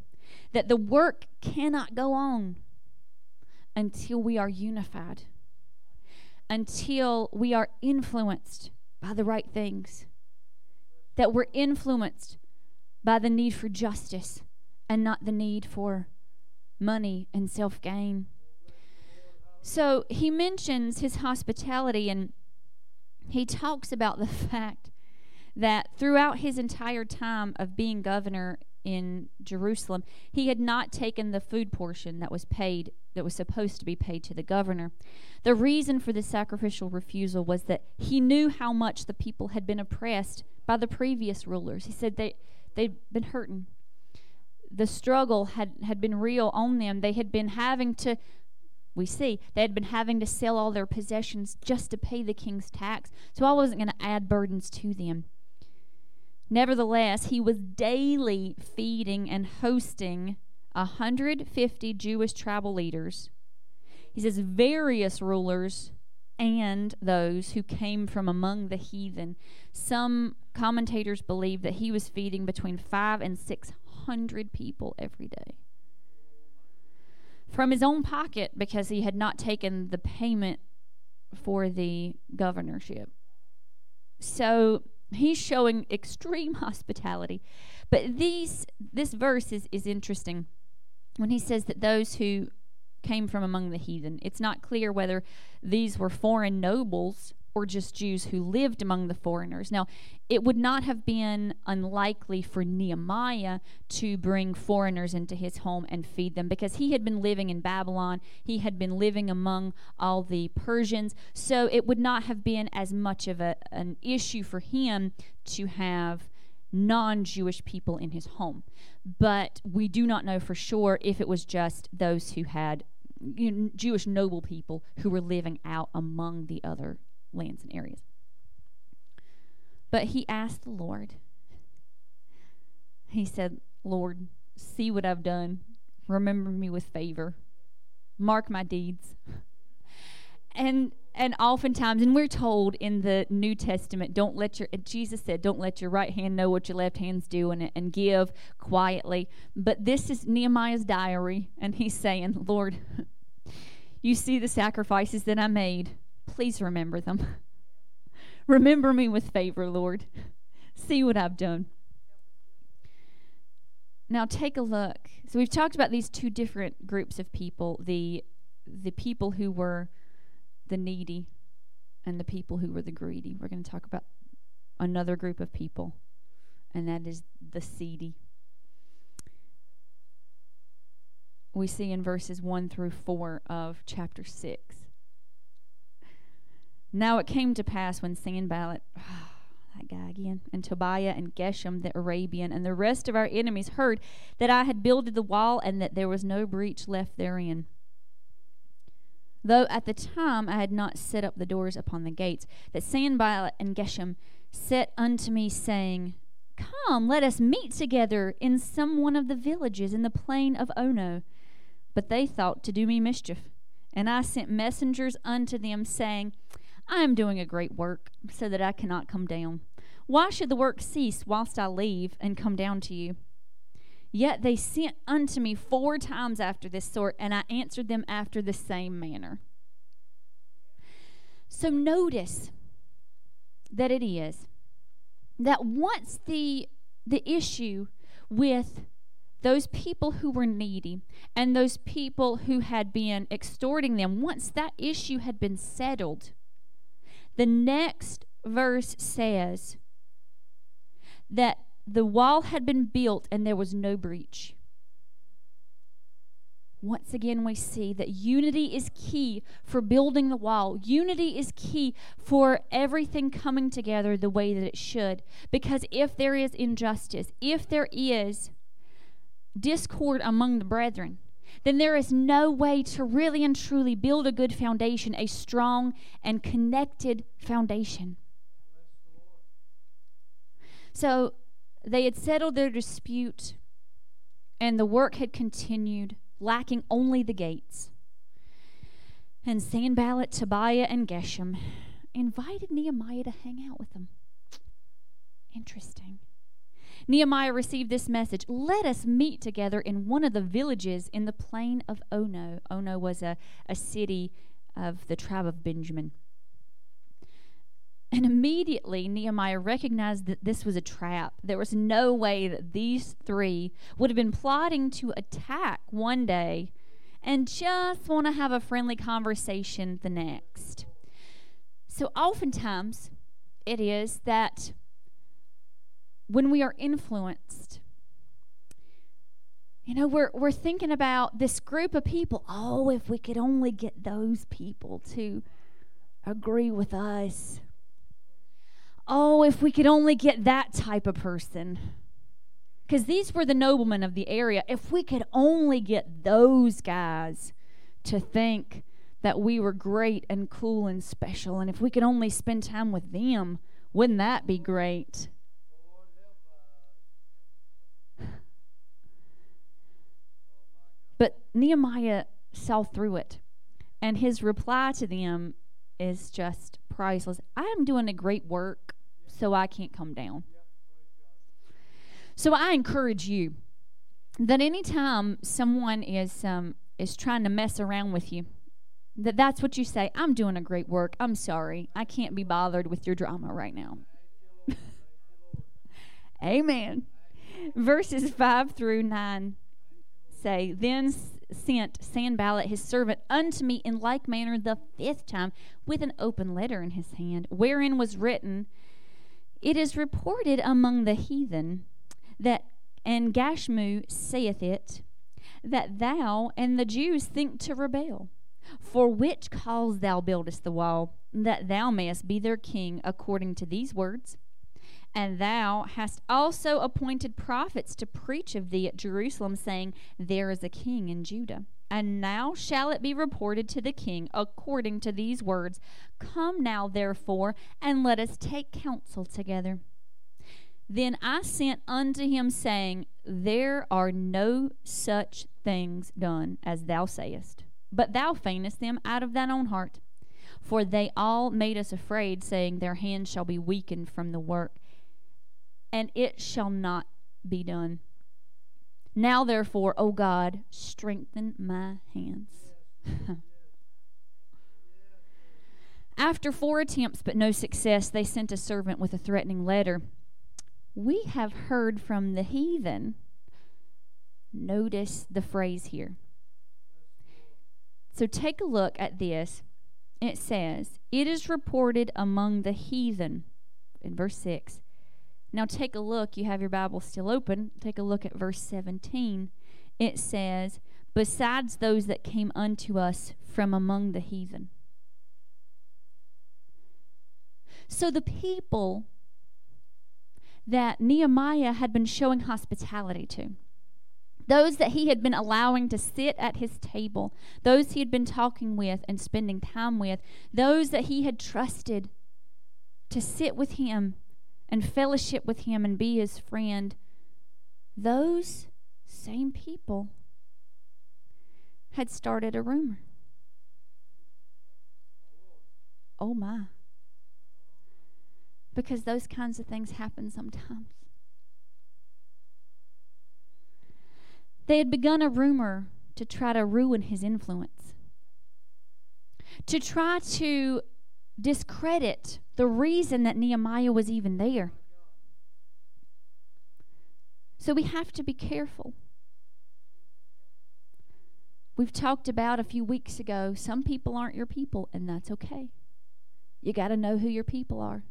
that the work cannot go on until we are unified, until we are influenced by the right things, that we're influenced by the need for justice and not the need for money and self gain. So he mentions his hospitality and he talks about the fact that throughout his entire time of being governor in Jerusalem, he had not taken the food portion that was paid, that was supposed to be paid to the governor. The reason for the sacrificial refusal was that he knew how much the people had been oppressed by the previous rulers. He said they, they'd been hurting. The struggle had, had been real on them. They had been having to we see they had been having to sell all their possessions just to pay the king's tax. So I wasn't going to add burdens to them. Nevertheless, he was daily feeding and hosting 150 Jewish tribal leaders. He says various rulers and those who came from among the heathen. Some commentators believe that he was feeding between five and six hundred people every day from his own pocket because he had not taken the payment for the governorship. So he's showing extreme hospitality. But these this verse is, is interesting when he says that those who came from among the heathen. It's not clear whether these were foreign nobles or just Jews who lived among the foreigners. Now, it would not have been unlikely for Nehemiah to bring foreigners into his home and feed them because he had been living in Babylon. He had been living among all the Persians. So it would not have been as much of a, an issue for him to have non Jewish people in his home. But we do not know for sure if it was just those who had Jewish noble people who were living out among the other lands and areas. But he asked the Lord, he said, Lord, see what I've done. Remember me with favor. Mark my deeds. And and oftentimes, and we're told in the New Testament, don't let your Jesus said, don't let your right hand know what your left hand's doing, and give quietly. But this is Nehemiah's diary, and he's saying, Lord, you see the sacrifices that I made. Please remember them. remember me with favor, Lord. See what I've done. Now take a look. So we've talked about these two different groups of people, the the people who were the needy and the people who were the greedy. We're going to talk about another group of people, and that is the seedy. We see in verses 1 through 4 of chapter 6. Now it came to pass when Sanballat, that guy again, and Tobiah and Geshem the Arabian, and the rest of our enemies heard that I had builded the wall and that there was no breach left therein. Though at the time I had not set up the doors upon the gates, that Sanballat and Geshem set unto me, saying, Come, let us meet together in some one of the villages in the plain of Ono. But they thought to do me mischief. And I sent messengers unto them, saying, I am doing a great work, so that I cannot come down. Why should the work cease whilst I leave and come down to you? Yet they sent unto me four times after this sort, and I answered them after the same manner. So notice that it is that once the the issue with those people who were needy and those people who had been extorting them once that issue had been settled the next verse says that the wall had been built and there was no breach. Once again, we see that unity is key for building the wall. Unity is key for everything coming together the way that it should. Because if there is injustice, if there is discord among the brethren, then there is no way to really and truly build a good foundation, a strong and connected foundation. So they had settled their dispute, and the work had continued, lacking only the gates. And Sanballat, Tobiah, and Geshem invited Nehemiah to hang out with them. Interesting. Nehemiah received this message Let us meet together in one of the villages in the plain of Ono. Ono was a, a city of the tribe of Benjamin. And immediately Nehemiah recognized that this was a trap. There was no way that these three would have been plotting to attack one day and just want to have a friendly conversation the next. So, oftentimes, it is that when we are influenced, you know, we're, we're thinking about this group of people. Oh, if we could only get those people to agree with us. Oh, if we could only get that type of person. Because these were the noblemen of the area. If we could only get those guys to think that we were great and cool and special, and if we could only spend time with them, wouldn't that be great? But Nehemiah saw through it, and his reply to them is just priceless. I am doing a great work, so I can't come down. So I encourage you that anytime someone is um, is trying to mess around with you, that that's what you say. I'm doing a great work. I'm sorry. I can't be bothered with your drama right now. Amen. Verses 5 through 9 say, Then sent Sanballat his servant unto me in like manner the fifth time with an open letter in his hand, wherein was written, It is reported among the heathen that, and Gashmu saith it, that thou and the Jews think to rebel. For which cause thou buildest the wall, that thou mayest be their king, according to these words. And thou hast also appointed prophets to preach of thee at Jerusalem, saying, There is a king in Judah. And now shall it be reported to the king according to these words Come now, therefore, and let us take counsel together. Then I sent unto him, saying, There are no such things done as thou sayest, but thou feignest them out of thine own heart. For they all made us afraid, saying, Their hands shall be weakened from the work and it shall not be done. Now, therefore, O God, strengthen my hands. After four attempts but no success, they sent a servant with a threatening letter. We have heard from the heathen. Notice the phrase here. So take a look at this. It says, It is reported among the heathen, in verse 6. Now take a look. You have your Bible still open. Take a look at verse 17. It says, Besides those that came unto us from among the heathen. So the people that Nehemiah had been showing hospitality to, those that he had been allowing to sit at his table, those he had been talking with and spending time with, those that he had trusted to sit with him and fellowship with him and be his friend, those same people had started a rumor. Oh my. Because those kinds of things happen sometimes. They had begun a rumor to try to ruin his influence, to try to discredit the reason that Nehemiah was even there. So we have to be careful. We've talked about a few weeks ago some people aren't your people, and that's okay. You got to know who your people are.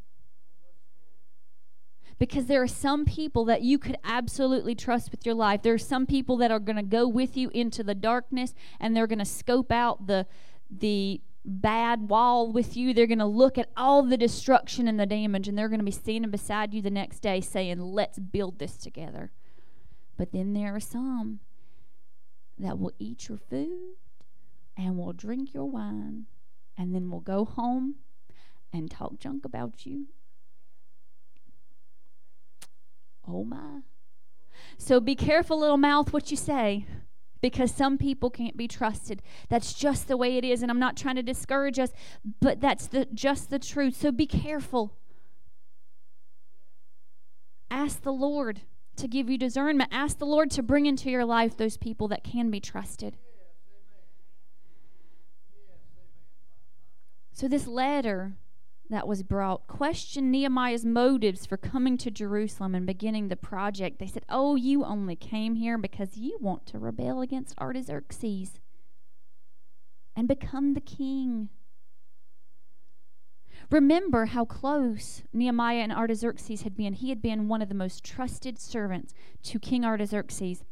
Because there are some people that you could absolutely trust with your life. There are some people that are going to go with you into the darkness and they're going to scope out the the bad wall with you. They're going to look at all the destruction and the damage and they're going to be standing beside you the next day saying, "Let's build this together." But then there are some that will eat your food and will drink your wine and then will go home and talk junk about you. Oh my. So be careful, little mouth, what you say because some people can't be trusted. That's just the way it is and I'm not trying to discourage us, but that's the just the truth. So be careful. Ask the Lord to give you discernment. Ask the Lord to bring into your life those people that can be trusted. So, this letter that was brought questioned Nehemiah's motives for coming to Jerusalem and beginning the project. They said, Oh, you only came here because you want to rebel against Artaxerxes and become the king. Remember how close Nehemiah and Artaxerxes had been. He had been one of the most trusted servants to King Artaxerxes.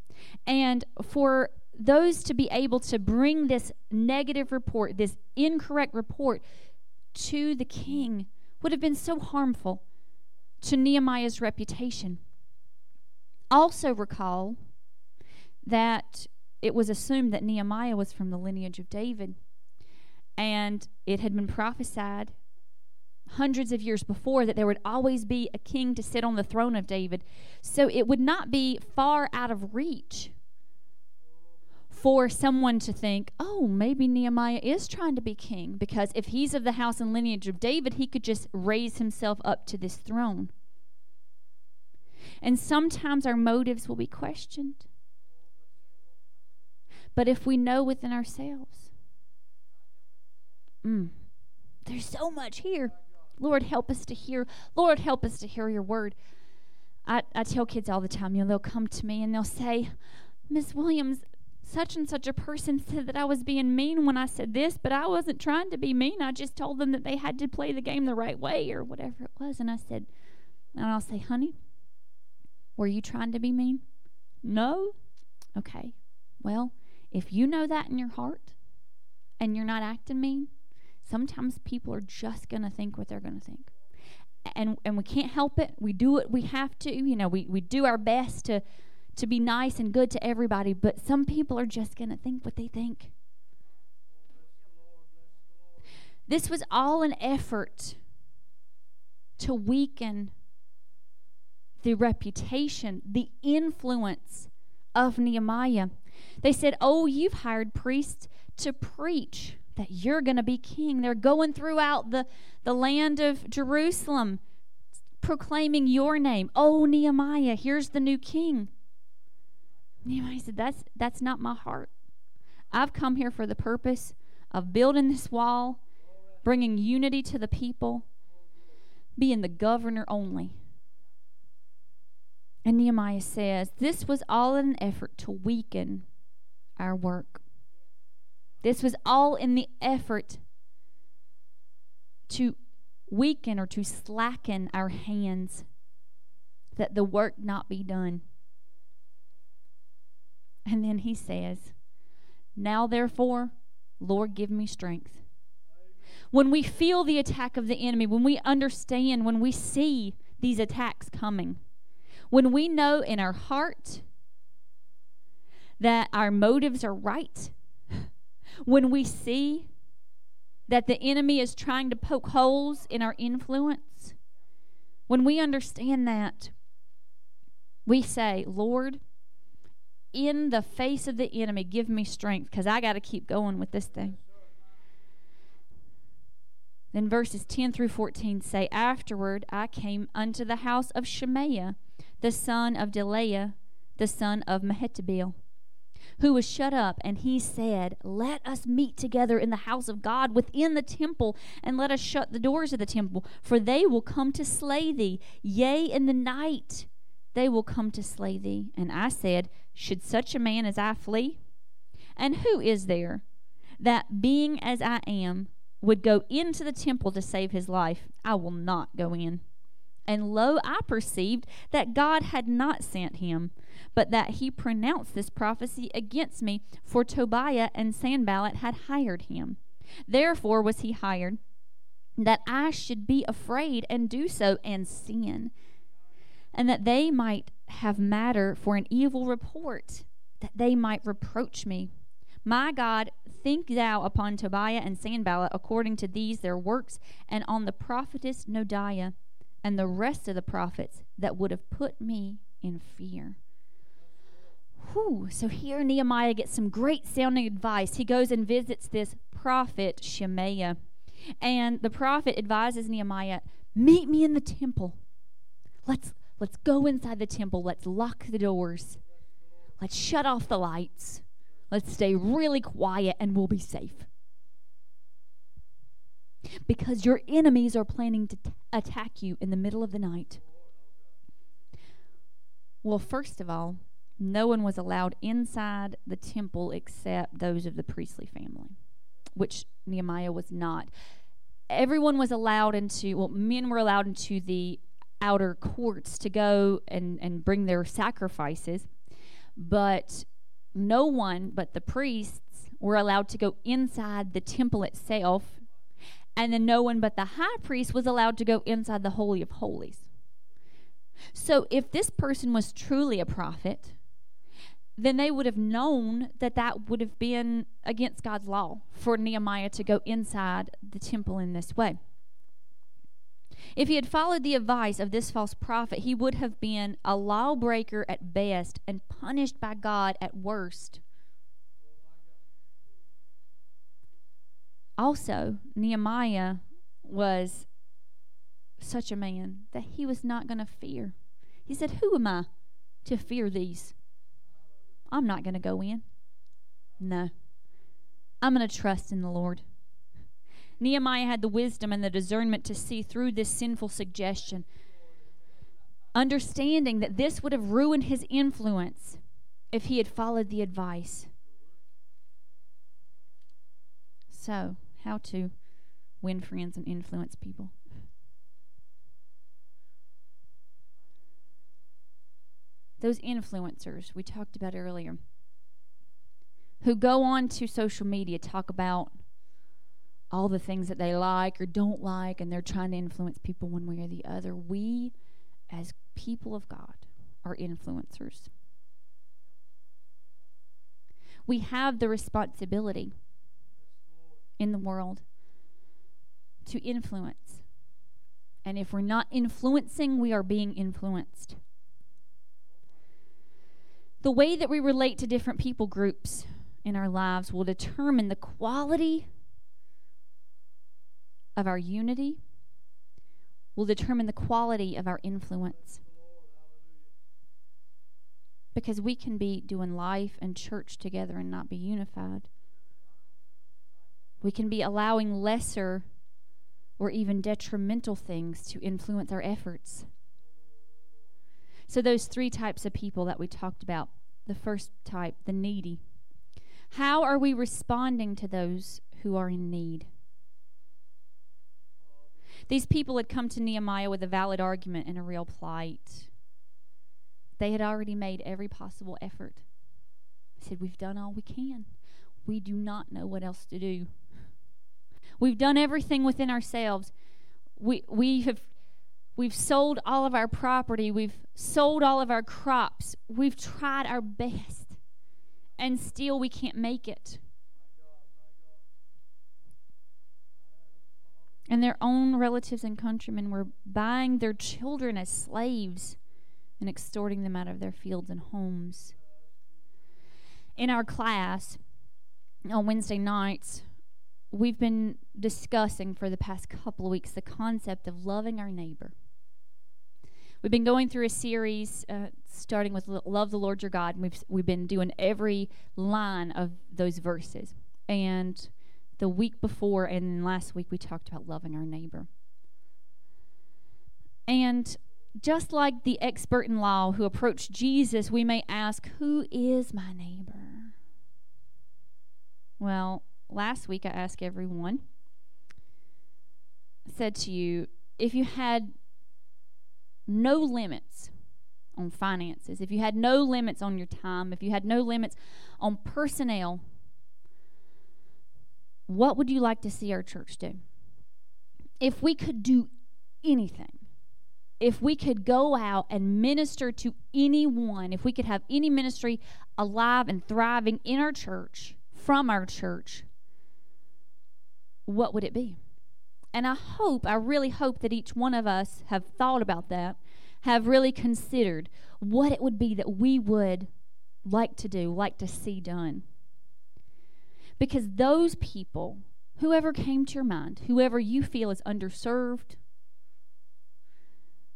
And for those to be able to bring this negative report, this incorrect report to the king, would have been so harmful to Nehemiah's reputation. Also, recall that it was assumed that Nehemiah was from the lineage of David. And it had been prophesied hundreds of years before that there would always be a king to sit on the throne of David. So it would not be far out of reach for someone to think, oh, maybe Nehemiah is trying to be king, because if he's of the house and lineage of David, he could just raise himself up to this throne. And sometimes our motives will be questioned. But if we know within ourselves, mm, there's so much here. Lord, help us to hear. Lord, help us to hear your word. I, I tell kids all the time, you know, they'll come to me and they'll say, Miss Williams, such and such a person said that I was being mean when I said this, but I wasn't trying to be mean. I just told them that they had to play the game the right way or whatever it was. And I said, and I'll say, honey, were you trying to be mean? No? Okay. Well, if you know that in your heart and you're not acting mean, sometimes people are just going to think what they're going to think. And and we can't help it. We do what we have to. You know, we, we do our best to to be nice and good to everybody, but some people are just going to think what they think. This was all an effort to weaken the reputation, the influence of Nehemiah. They said, Oh, you've hired priests to preach that you're going to be king. They're going throughout the, the land of Jerusalem proclaiming your name. Oh, Nehemiah, here's the new king. Nehemiah said, That's that's not my heart. I've come here for the purpose of building this wall, bringing unity to the people, being the governor only. And Nehemiah says, This was all in an effort to weaken our work. This was all in the effort to weaken or to slacken our hands, that the work not be done. And then he says, Now therefore, Lord, give me strength. When we feel the attack of the enemy, when we understand, when we see these attacks coming, when we know in our heart that our motives are right, when we see that the enemy is trying to poke holes in our influence, when we understand that, we say, Lord, in the face of the enemy, give me strength because I got to keep going with this thing. Then verses 10 through 14 say, Afterward I came unto the house of Shemaiah, the son of Delaiah, the son of Mehetabel, who was shut up, and he said, Let us meet together in the house of God within the temple, and let us shut the doors of the temple, for they will come to slay thee. Yea, in the night they will come to slay thee. And I said, Should such a man as I flee? And who is there that, being as I am, would go into the temple to save his life? I will not go in. And lo, I perceived that God had not sent him, but that he pronounced this prophecy against me, for Tobiah and Sanballat had hired him. Therefore was he hired, that I should be afraid and do so and sin, and that they might have matter for an evil report, that they might reproach me. My God, think thou upon Tobiah and Sanballat according to these their works, and on the prophetess Noadiah and the rest of the prophets that would have put me in fear. Whew. So here Nehemiah gets some great sounding advice. He goes and visits this prophet Shemaiah. And the prophet advises Nehemiah, meet me in the temple. Let's let's go inside the temple. Let's lock the doors. Let's shut off the lights. Let's stay really quiet and we'll be safe. Because your enemies are planning to t- attack you in the middle of the night. Well, first of all, no one was allowed inside the temple except those of the priestly family, which Nehemiah was not. Everyone was allowed into, well, men were allowed into the outer courts to go and, and bring their sacrifices, but no one but the priests were allowed to go inside the temple itself, and then no one but the high priest was allowed to go inside the Holy of Holies. So if this person was truly a prophet, then they would have known that that would have been against God's law for Nehemiah to go inside the temple in this way. If he had followed the advice of this false prophet, he would have been a lawbreaker at best and punished by God at worst. Also, Nehemiah was such a man that he was not going to fear. He said, Who am I to fear these? I'm not going to go in. No. I'm going to trust in the Lord. Nehemiah had the wisdom and the discernment to see through this sinful suggestion, understanding that this would have ruined his influence if he had followed the advice. So, how to win friends and influence people. Those influencers we talked about earlier who go on to social media talk about all the things that they like or don't like, and they're trying to influence people one way or the other. We, as people of God, are influencers. We have the responsibility in the world to influence. And if we're not influencing, we are being influenced. The way that we relate to different people groups in our lives will determine the quality of our unity, will determine the quality of our influence. Because we can be doing life and church together and not be unified. We can be allowing lesser or even detrimental things to influence our efforts. So, those three types of people that we talked about the first type, the needy. How are we responding to those who are in need? These people had come to Nehemiah with a valid argument and a real plight. They had already made every possible effort. They said, We've done all we can. We do not know what else to do. We've done everything within ourselves. We, we have we've sold all of our property. We've sold all of our crops. We've tried our best. And still we can't make it. And their own relatives and countrymen were buying their children as slaves and extorting them out of their fields and homes. In our class on Wednesday nights, we've been discussing for the past couple of weeks the concept of loving our neighbor. We've been going through a series uh, starting with Love the Lord Your God, and we've, we've been doing every line of those verses. And the week before and last week, we talked about loving our neighbor. And just like the expert in law who approached Jesus, we may ask, Who is my neighbor? Well, last week I asked everyone, said to you, if you had no limits on finances, if you had no limits on your time, if you had no limits on personnel, what would you like to see our church do? If we could do anything, if we could go out and minister to anyone, if we could have any ministry alive and thriving in our church, from our church, what would it be? And I hope, I really hope that each one of us have thought about that, have really considered what it would be that we would like to do, like to see done. Because those people, whoever came to your mind, whoever you feel is underserved,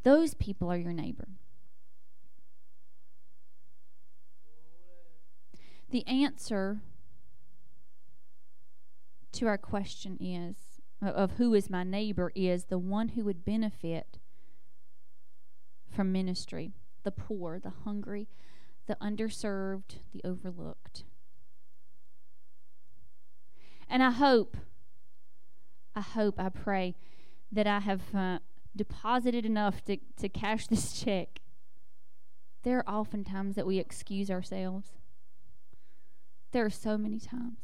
those people are your neighbor. The answer to our question is of who is my neighbor is the one who would benefit from ministry the poor, the hungry, the underserved, the overlooked. And I hope, I hope, I pray that I have uh, deposited enough to, to cash this check. There are often times that we excuse ourselves. There are so many times.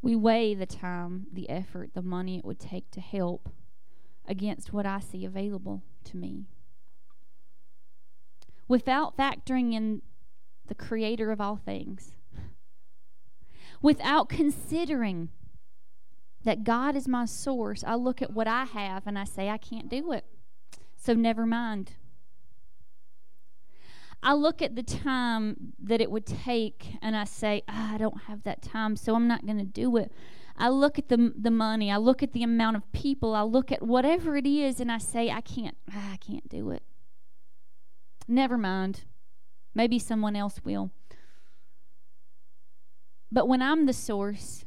We weigh the time, the effort, the money it would take to help against what I see available to me. Without factoring in the creator of all things, without considering that God is my source, I look at what I have and I say, I can't do it. So never mind. I look at the time that it would take and I say, "Ah, I don't have that time, so I'm not going to do it. I look at the, the money, I look at the amount of people, I look at whatever it is, and I say, I can't, ah, I can't do it. Never mind. Maybe someone else will. But when I'm the source,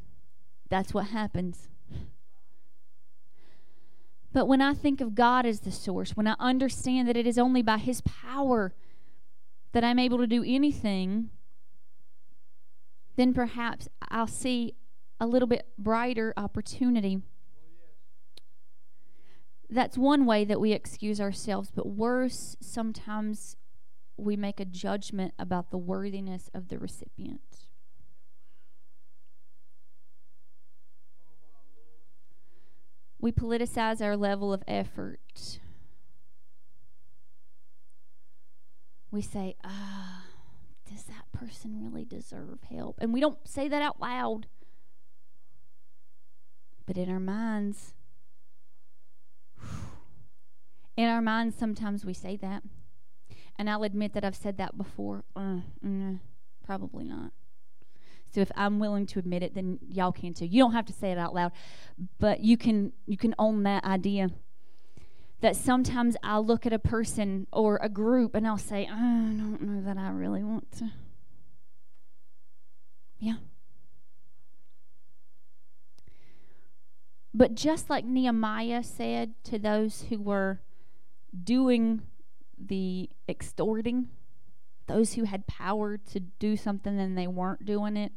that's what happens. But when I think of God as the source, when I understand that it is only by His power that I'm able to do anything, then perhaps I'll see a little bit brighter opportunity. That's one way that we excuse ourselves, but worse, sometimes we make a judgment about the worthiness of the recipient. We politicize our level of effort. We say, ah, does that person really deserve help? And we don't say that out loud. But in our minds, in our minds, sometimes we say that. And I'll admit that I've said that before. Uh, mm, probably not. So if I'm willing to admit it, then y'all can too. You don't have to say it out loud, but you can you can own that idea. That sometimes I'll look at a person or a group and I'll say, I don't know that I really want to. Yeah. But just like Nehemiah said to those who were doing the extorting, those who had power to do something and they weren't doing it.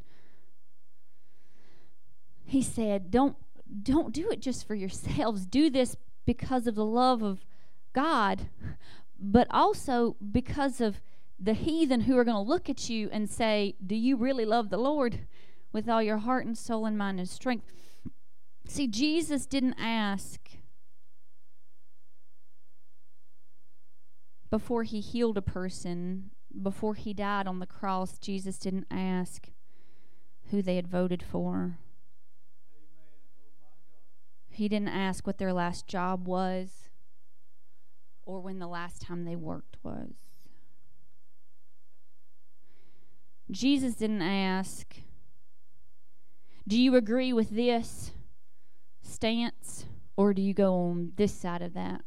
He said, "Don't don't do it just for yourselves. Do this because of the love of God, but also because of the heathen who are going to look at you and say, "Do you really love the Lord with all your heart and soul and mind and strength?" See, Jesus didn't ask before he healed a person, before he died on the cross, Jesus didn't ask who they had voted for. He didn't ask what their last job was or when the last time they worked was. Jesus didn't ask, Do you agree with this stance or do you go on this side of that?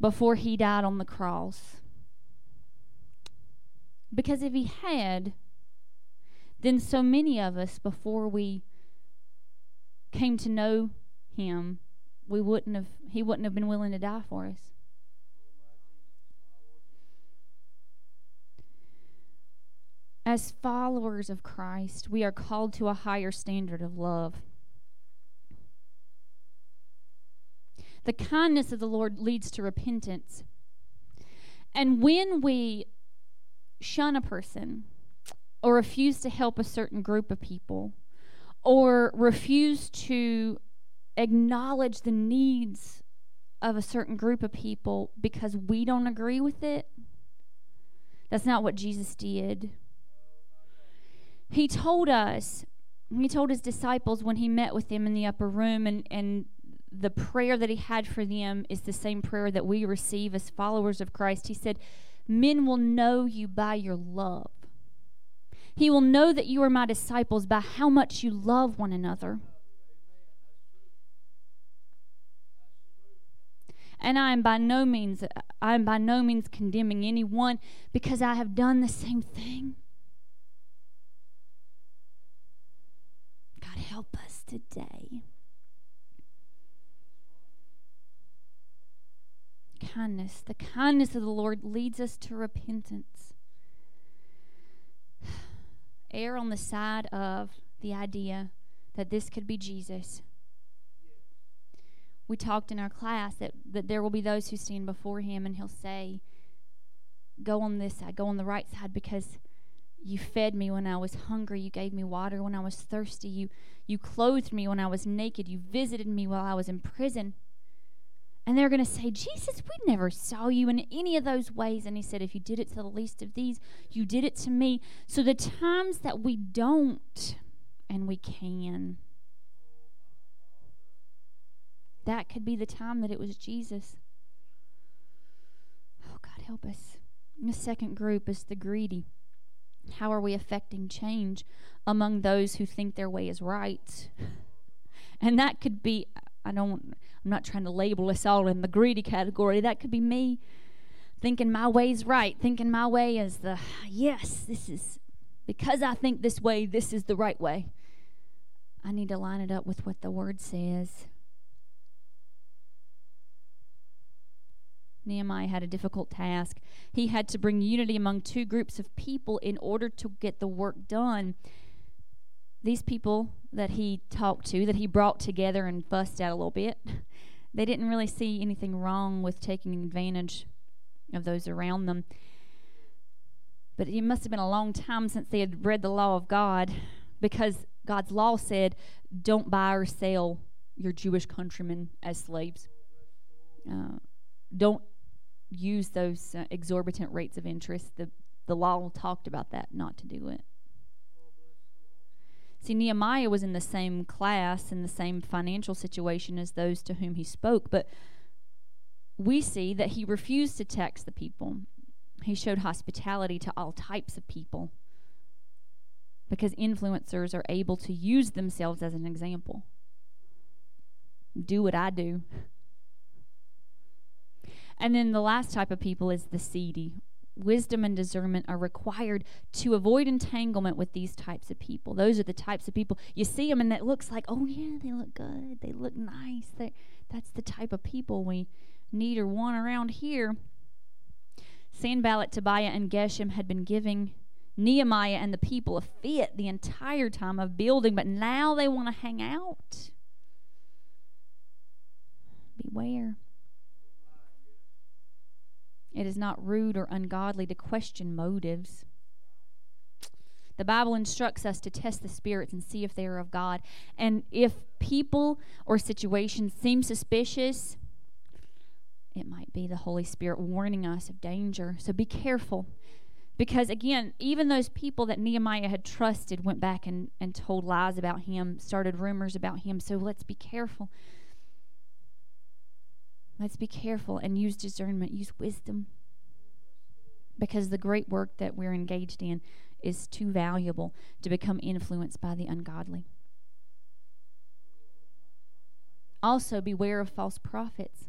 Before he died on the cross. Because if he had, then so many of us, before we came to know him, we wouldn't have he wouldn't have been willing to die for us. As followers of Christ, we are called to a higher standard of love. The kindness of the Lord leads to repentance. And when we shun a person or refuse to help a certain group of people or refuse to acknowledge the needs of a certain group of people because we don't agree with it, that's not what Jesus did. He told us, he told his disciples when he met with them in the upper room, and, and the prayer that he had for them is the same prayer that we receive as followers of Christ. He said, Men will know you by your love. He will know that you are my disciples by how much you love one another. And I am by no means I am by no means condemning anyone because I have done the same thing. God help us today. Kindness. The kindness of the Lord leads us to repentance. Err on the side of the idea that this could be Jesus. We talked in our class that, that there will be those who stand before him and he'll say, Go on this side, go on the right side because you fed me when I was hungry. You gave me water when I was thirsty. You, you clothed me when I was naked. You visited me while I was in prison. And they're going to say, Jesus, we never saw you in any of those ways. And he said, If you did it to the least of these, you did it to me. So the times that we don't and we can, that could be the time that it was Jesus. Oh, God, help us. The second group is the greedy. How are we affecting change among those who think their way is right? And that could be, I don't, I'm not trying to label us all in the greedy category. That could be me thinking my way's right, thinking my way is the, yes, this is, because I think this way, this is the right way. I need to line it up with what the word says. Nehemiah had a difficult task. He had to bring unity among two groups of people in order to get the work done. These people that he talked to, that he brought together and fussed out a little bit, they didn't really see anything wrong with taking advantage of those around them. But it must have been a long time since they had read the law of God because God's law said, don't buy or sell your Jewish countrymen as slaves. Uh, don't use those uh, exorbitant rates of interest. The, the law talked about that, not to do it. See, Nehemiah was in the same class, in the same financial situation as those to whom he spoke, but we see that he refused to tax the people. He showed hospitality to all types of people because influencers are able to use themselves as an example. Do what I do. And then the last type of people is the seedy. Wisdom and discernment are required to avoid entanglement with these types of people. Those are the types of people you see them and it looks like, oh yeah, they look good, they look nice. They, that's the type of people we need or want around here. Sanballat, Tobiah, and Geshem had been giving Nehemiah and the people a fit the entire time of building, but now they want to hang out. Beware. It is not rude or ungodly to question motives. The Bible instructs us to test the spirits and see if they are of God. And if people or situations seem suspicious, it might be the Holy Spirit warning us of danger. So be careful. Because again, even those people that Nehemiah had trusted went back and, and told lies about him, started rumors about him. So let's be careful. Let's be careful and use discernment, use wisdom. Because the great work that we're engaged in is too valuable to become influenced by the ungodly. Also, beware of false prophets.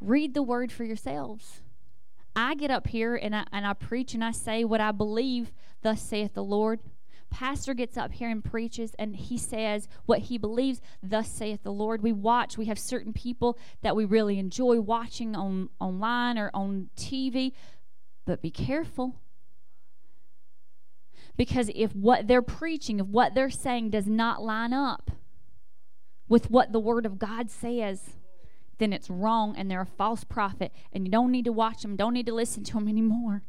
Read the word for yourselves. I get up here and I, and I preach and I say what I believe, thus saith the Lord. Pastor gets up here and preaches and he says what he believes, thus saith the Lord. We watch, we have certain people that we really enjoy watching on online or on TV, but be careful. Because if what they're preaching, if what they're saying does not line up with what the Word of God says, then it's wrong and they're a false prophet and you don't need to watch them, don't need to listen to them anymore.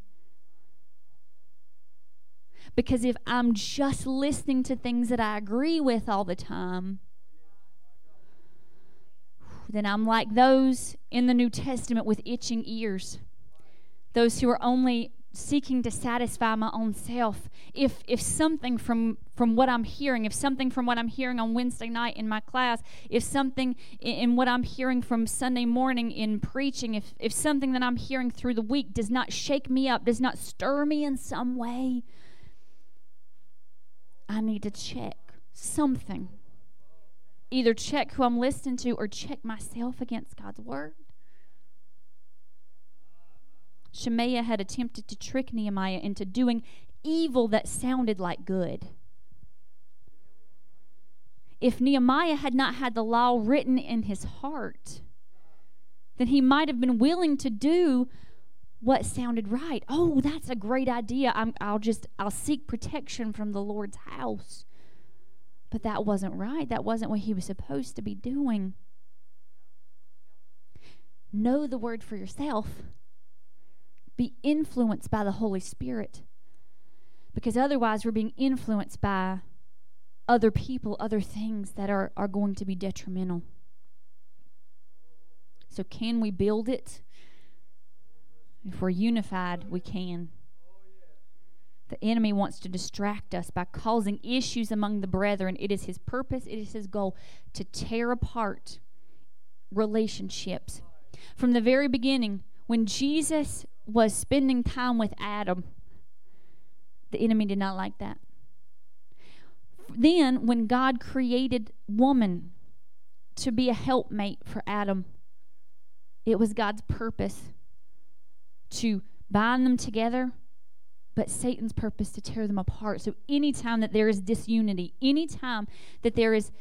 Because if I'm just listening to things that I agree with all the time, then I'm like those in the New Testament with itching ears. Those who are only seeking to satisfy my own self if if something from from what i'm hearing if something from what i'm hearing on wednesday night in my class if something in, in what i'm hearing from sunday morning in preaching if if something that i'm hearing through the week does not shake me up does not stir me in some way i need to check something either check who i'm listening to or check myself against god's word Shemaiah had attempted to trick Nehemiah into doing evil that sounded like good. If Nehemiah had not had the law written in his heart, then he might have been willing to do what sounded right. Oh, that's a great idea. I'm, I'll just I'll seek protection from the Lord's house. But that wasn't right. That wasn't what he was supposed to be doing. Know the word for yourself be influenced by the Holy Spirit. Because otherwise, we're being influenced by other people, other things that are, are going to be detrimental. So, can we build it? If we're unified, we can. The enemy wants to distract us by causing issues among the brethren. It is his purpose, it is his goal to tear apart relationships. From the very beginning, when Jesus was spending time with Adam, the enemy did not like that. Then, when God created woman to be a helpmate for Adam, it was God's purpose to bind them together, but Satan's purpose to tear them apart. So, anytime that there is disunity, anytime that there is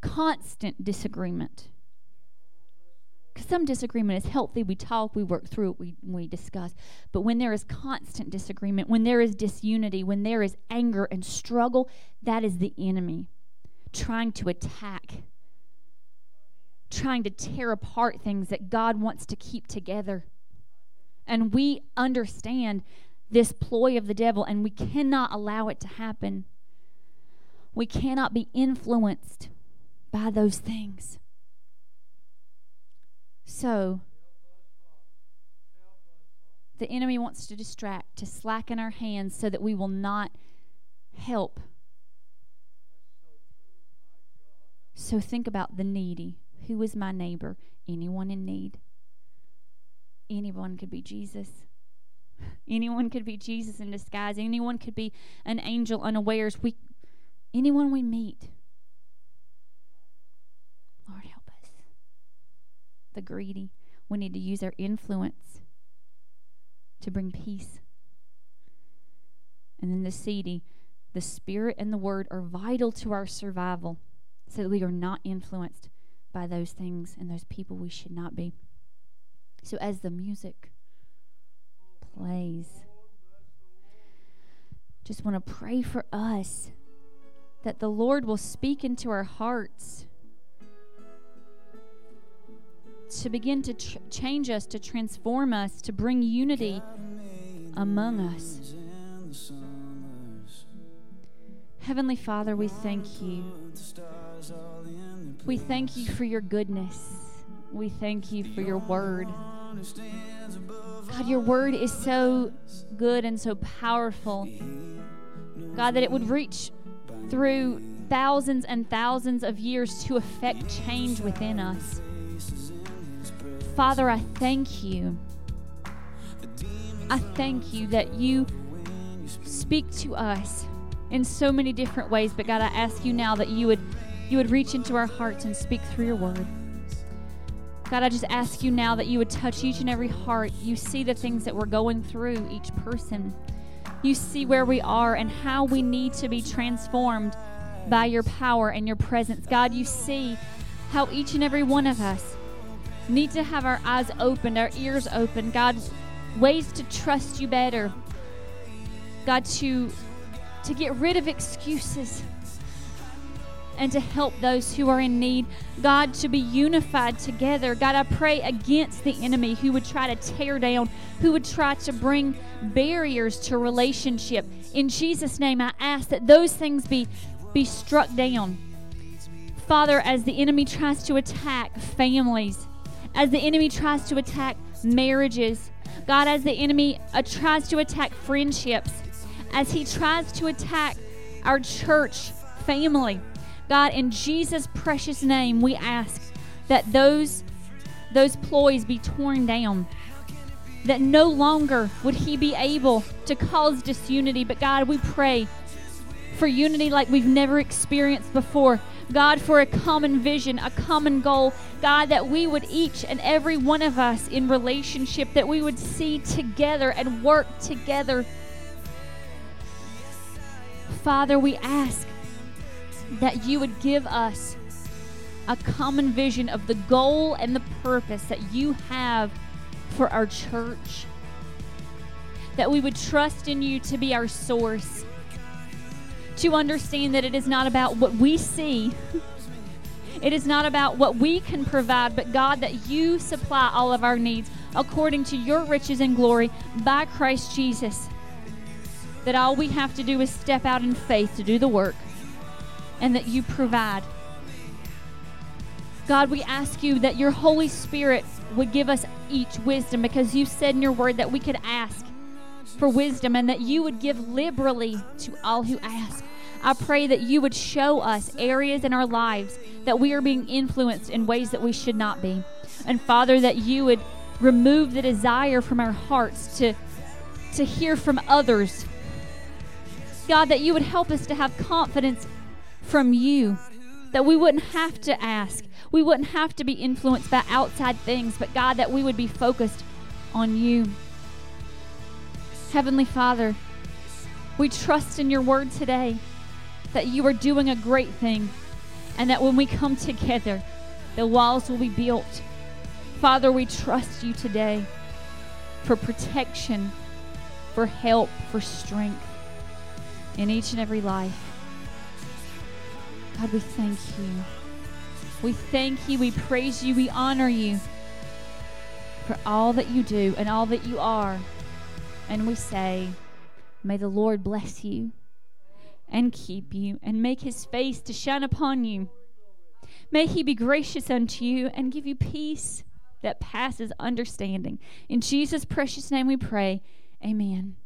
constant disagreement, because some disagreement is healthy. We talk, we work through it, we, we discuss. But when there is constant disagreement, when there is disunity, when there is anger and struggle, that is the enemy trying to attack, trying to tear apart things that God wants to keep together. And we understand this ploy of the devil, and we cannot allow it to happen. We cannot be influenced by those things. So, the enemy wants to distract, to slacken our hands so that we will not help. So, think about the needy. Who is my neighbor? Anyone in need. Anyone could be Jesus. Anyone could be Jesus in disguise. Anyone could be an angel unawares. We, anyone we meet. Lord, help us. The greedy. We need to use our influence to bring peace. And then the seedy. The Spirit and the Word are vital to our survival so that we are not influenced by those things and those people we should not be. So as the music plays, just want to pray for us that the Lord will speak into our hearts to begin to tr- change us, to transform us, to bring unity among us. Heavenly Father, we thank you. We thank you for your goodness. We thank you for your word. God, your word is so good and so powerful. God, that it would reach through thousands and thousands of years to affect change within us. Father, I thank you. I thank you that you speak to us in so many different ways, but God, I ask you now that you would you would reach into our hearts and speak through your word. God, I just ask you now that you would touch each and every heart. You see the things that we're going through, each person. You see where we are and how we need to be transformed by your power and your presence. God, you see how each and every one of us need to have our eyes opened, our ears open. God, ways to trust you better. God, to to get rid of excuses and to help those who are in need. God, to be unified together. God, I pray against the enemy who would try to tear down, who would try to bring barriers to relationship. In Jesus' name, I ask that those things be, be struck down. Father, as the enemy tries to attack families, as the enemy tries to attack marriages, God, as the enemy uh, tries to attack friendships, as he tries to attack our church family, God, in Jesus' precious name, we ask that those those ploys be torn down. That no longer would he be able to cause disunity, but God, we pray for unity like we've never experienced before. God, for a common vision, a common goal. God, that we would each and every one of us in relationship, that we would see together and work together. Father, we ask that you would give us a common vision of the goal and the purpose that you have for our church. That we would trust in you to be our source. To understand that it is not about what we see, it is not about what we can provide, but God, that you supply all of our needs according to your riches and glory by Christ Jesus. That all we have to do is step out in faith to do the work and that you provide. God, we ask you that your Holy Spirit would give us each wisdom because you said in your word that we could ask for wisdom and that you would give liberally to all who ask. I pray that you would show us areas in our lives that we are being influenced in ways that we should not be. And Father, that you would remove the desire from our hearts to, to hear from others. God, that you would help us to have confidence from you, that we wouldn't have to ask. We wouldn't have to be influenced by outside things, but God, that we would be focused on you. Heavenly Father, we trust in your word today that you are doing a great thing and that when we come together, the walls will be built. Father, we trust you today for protection, for help, for strength in each and every life. God, we thank you. We thank you, we praise you, we honor you for all that you do and all that you are. And we say, May the Lord bless you and keep you and make his face to shine upon you. May he be gracious unto you and give you peace that passes understanding. In Jesus' precious name we pray. Amen.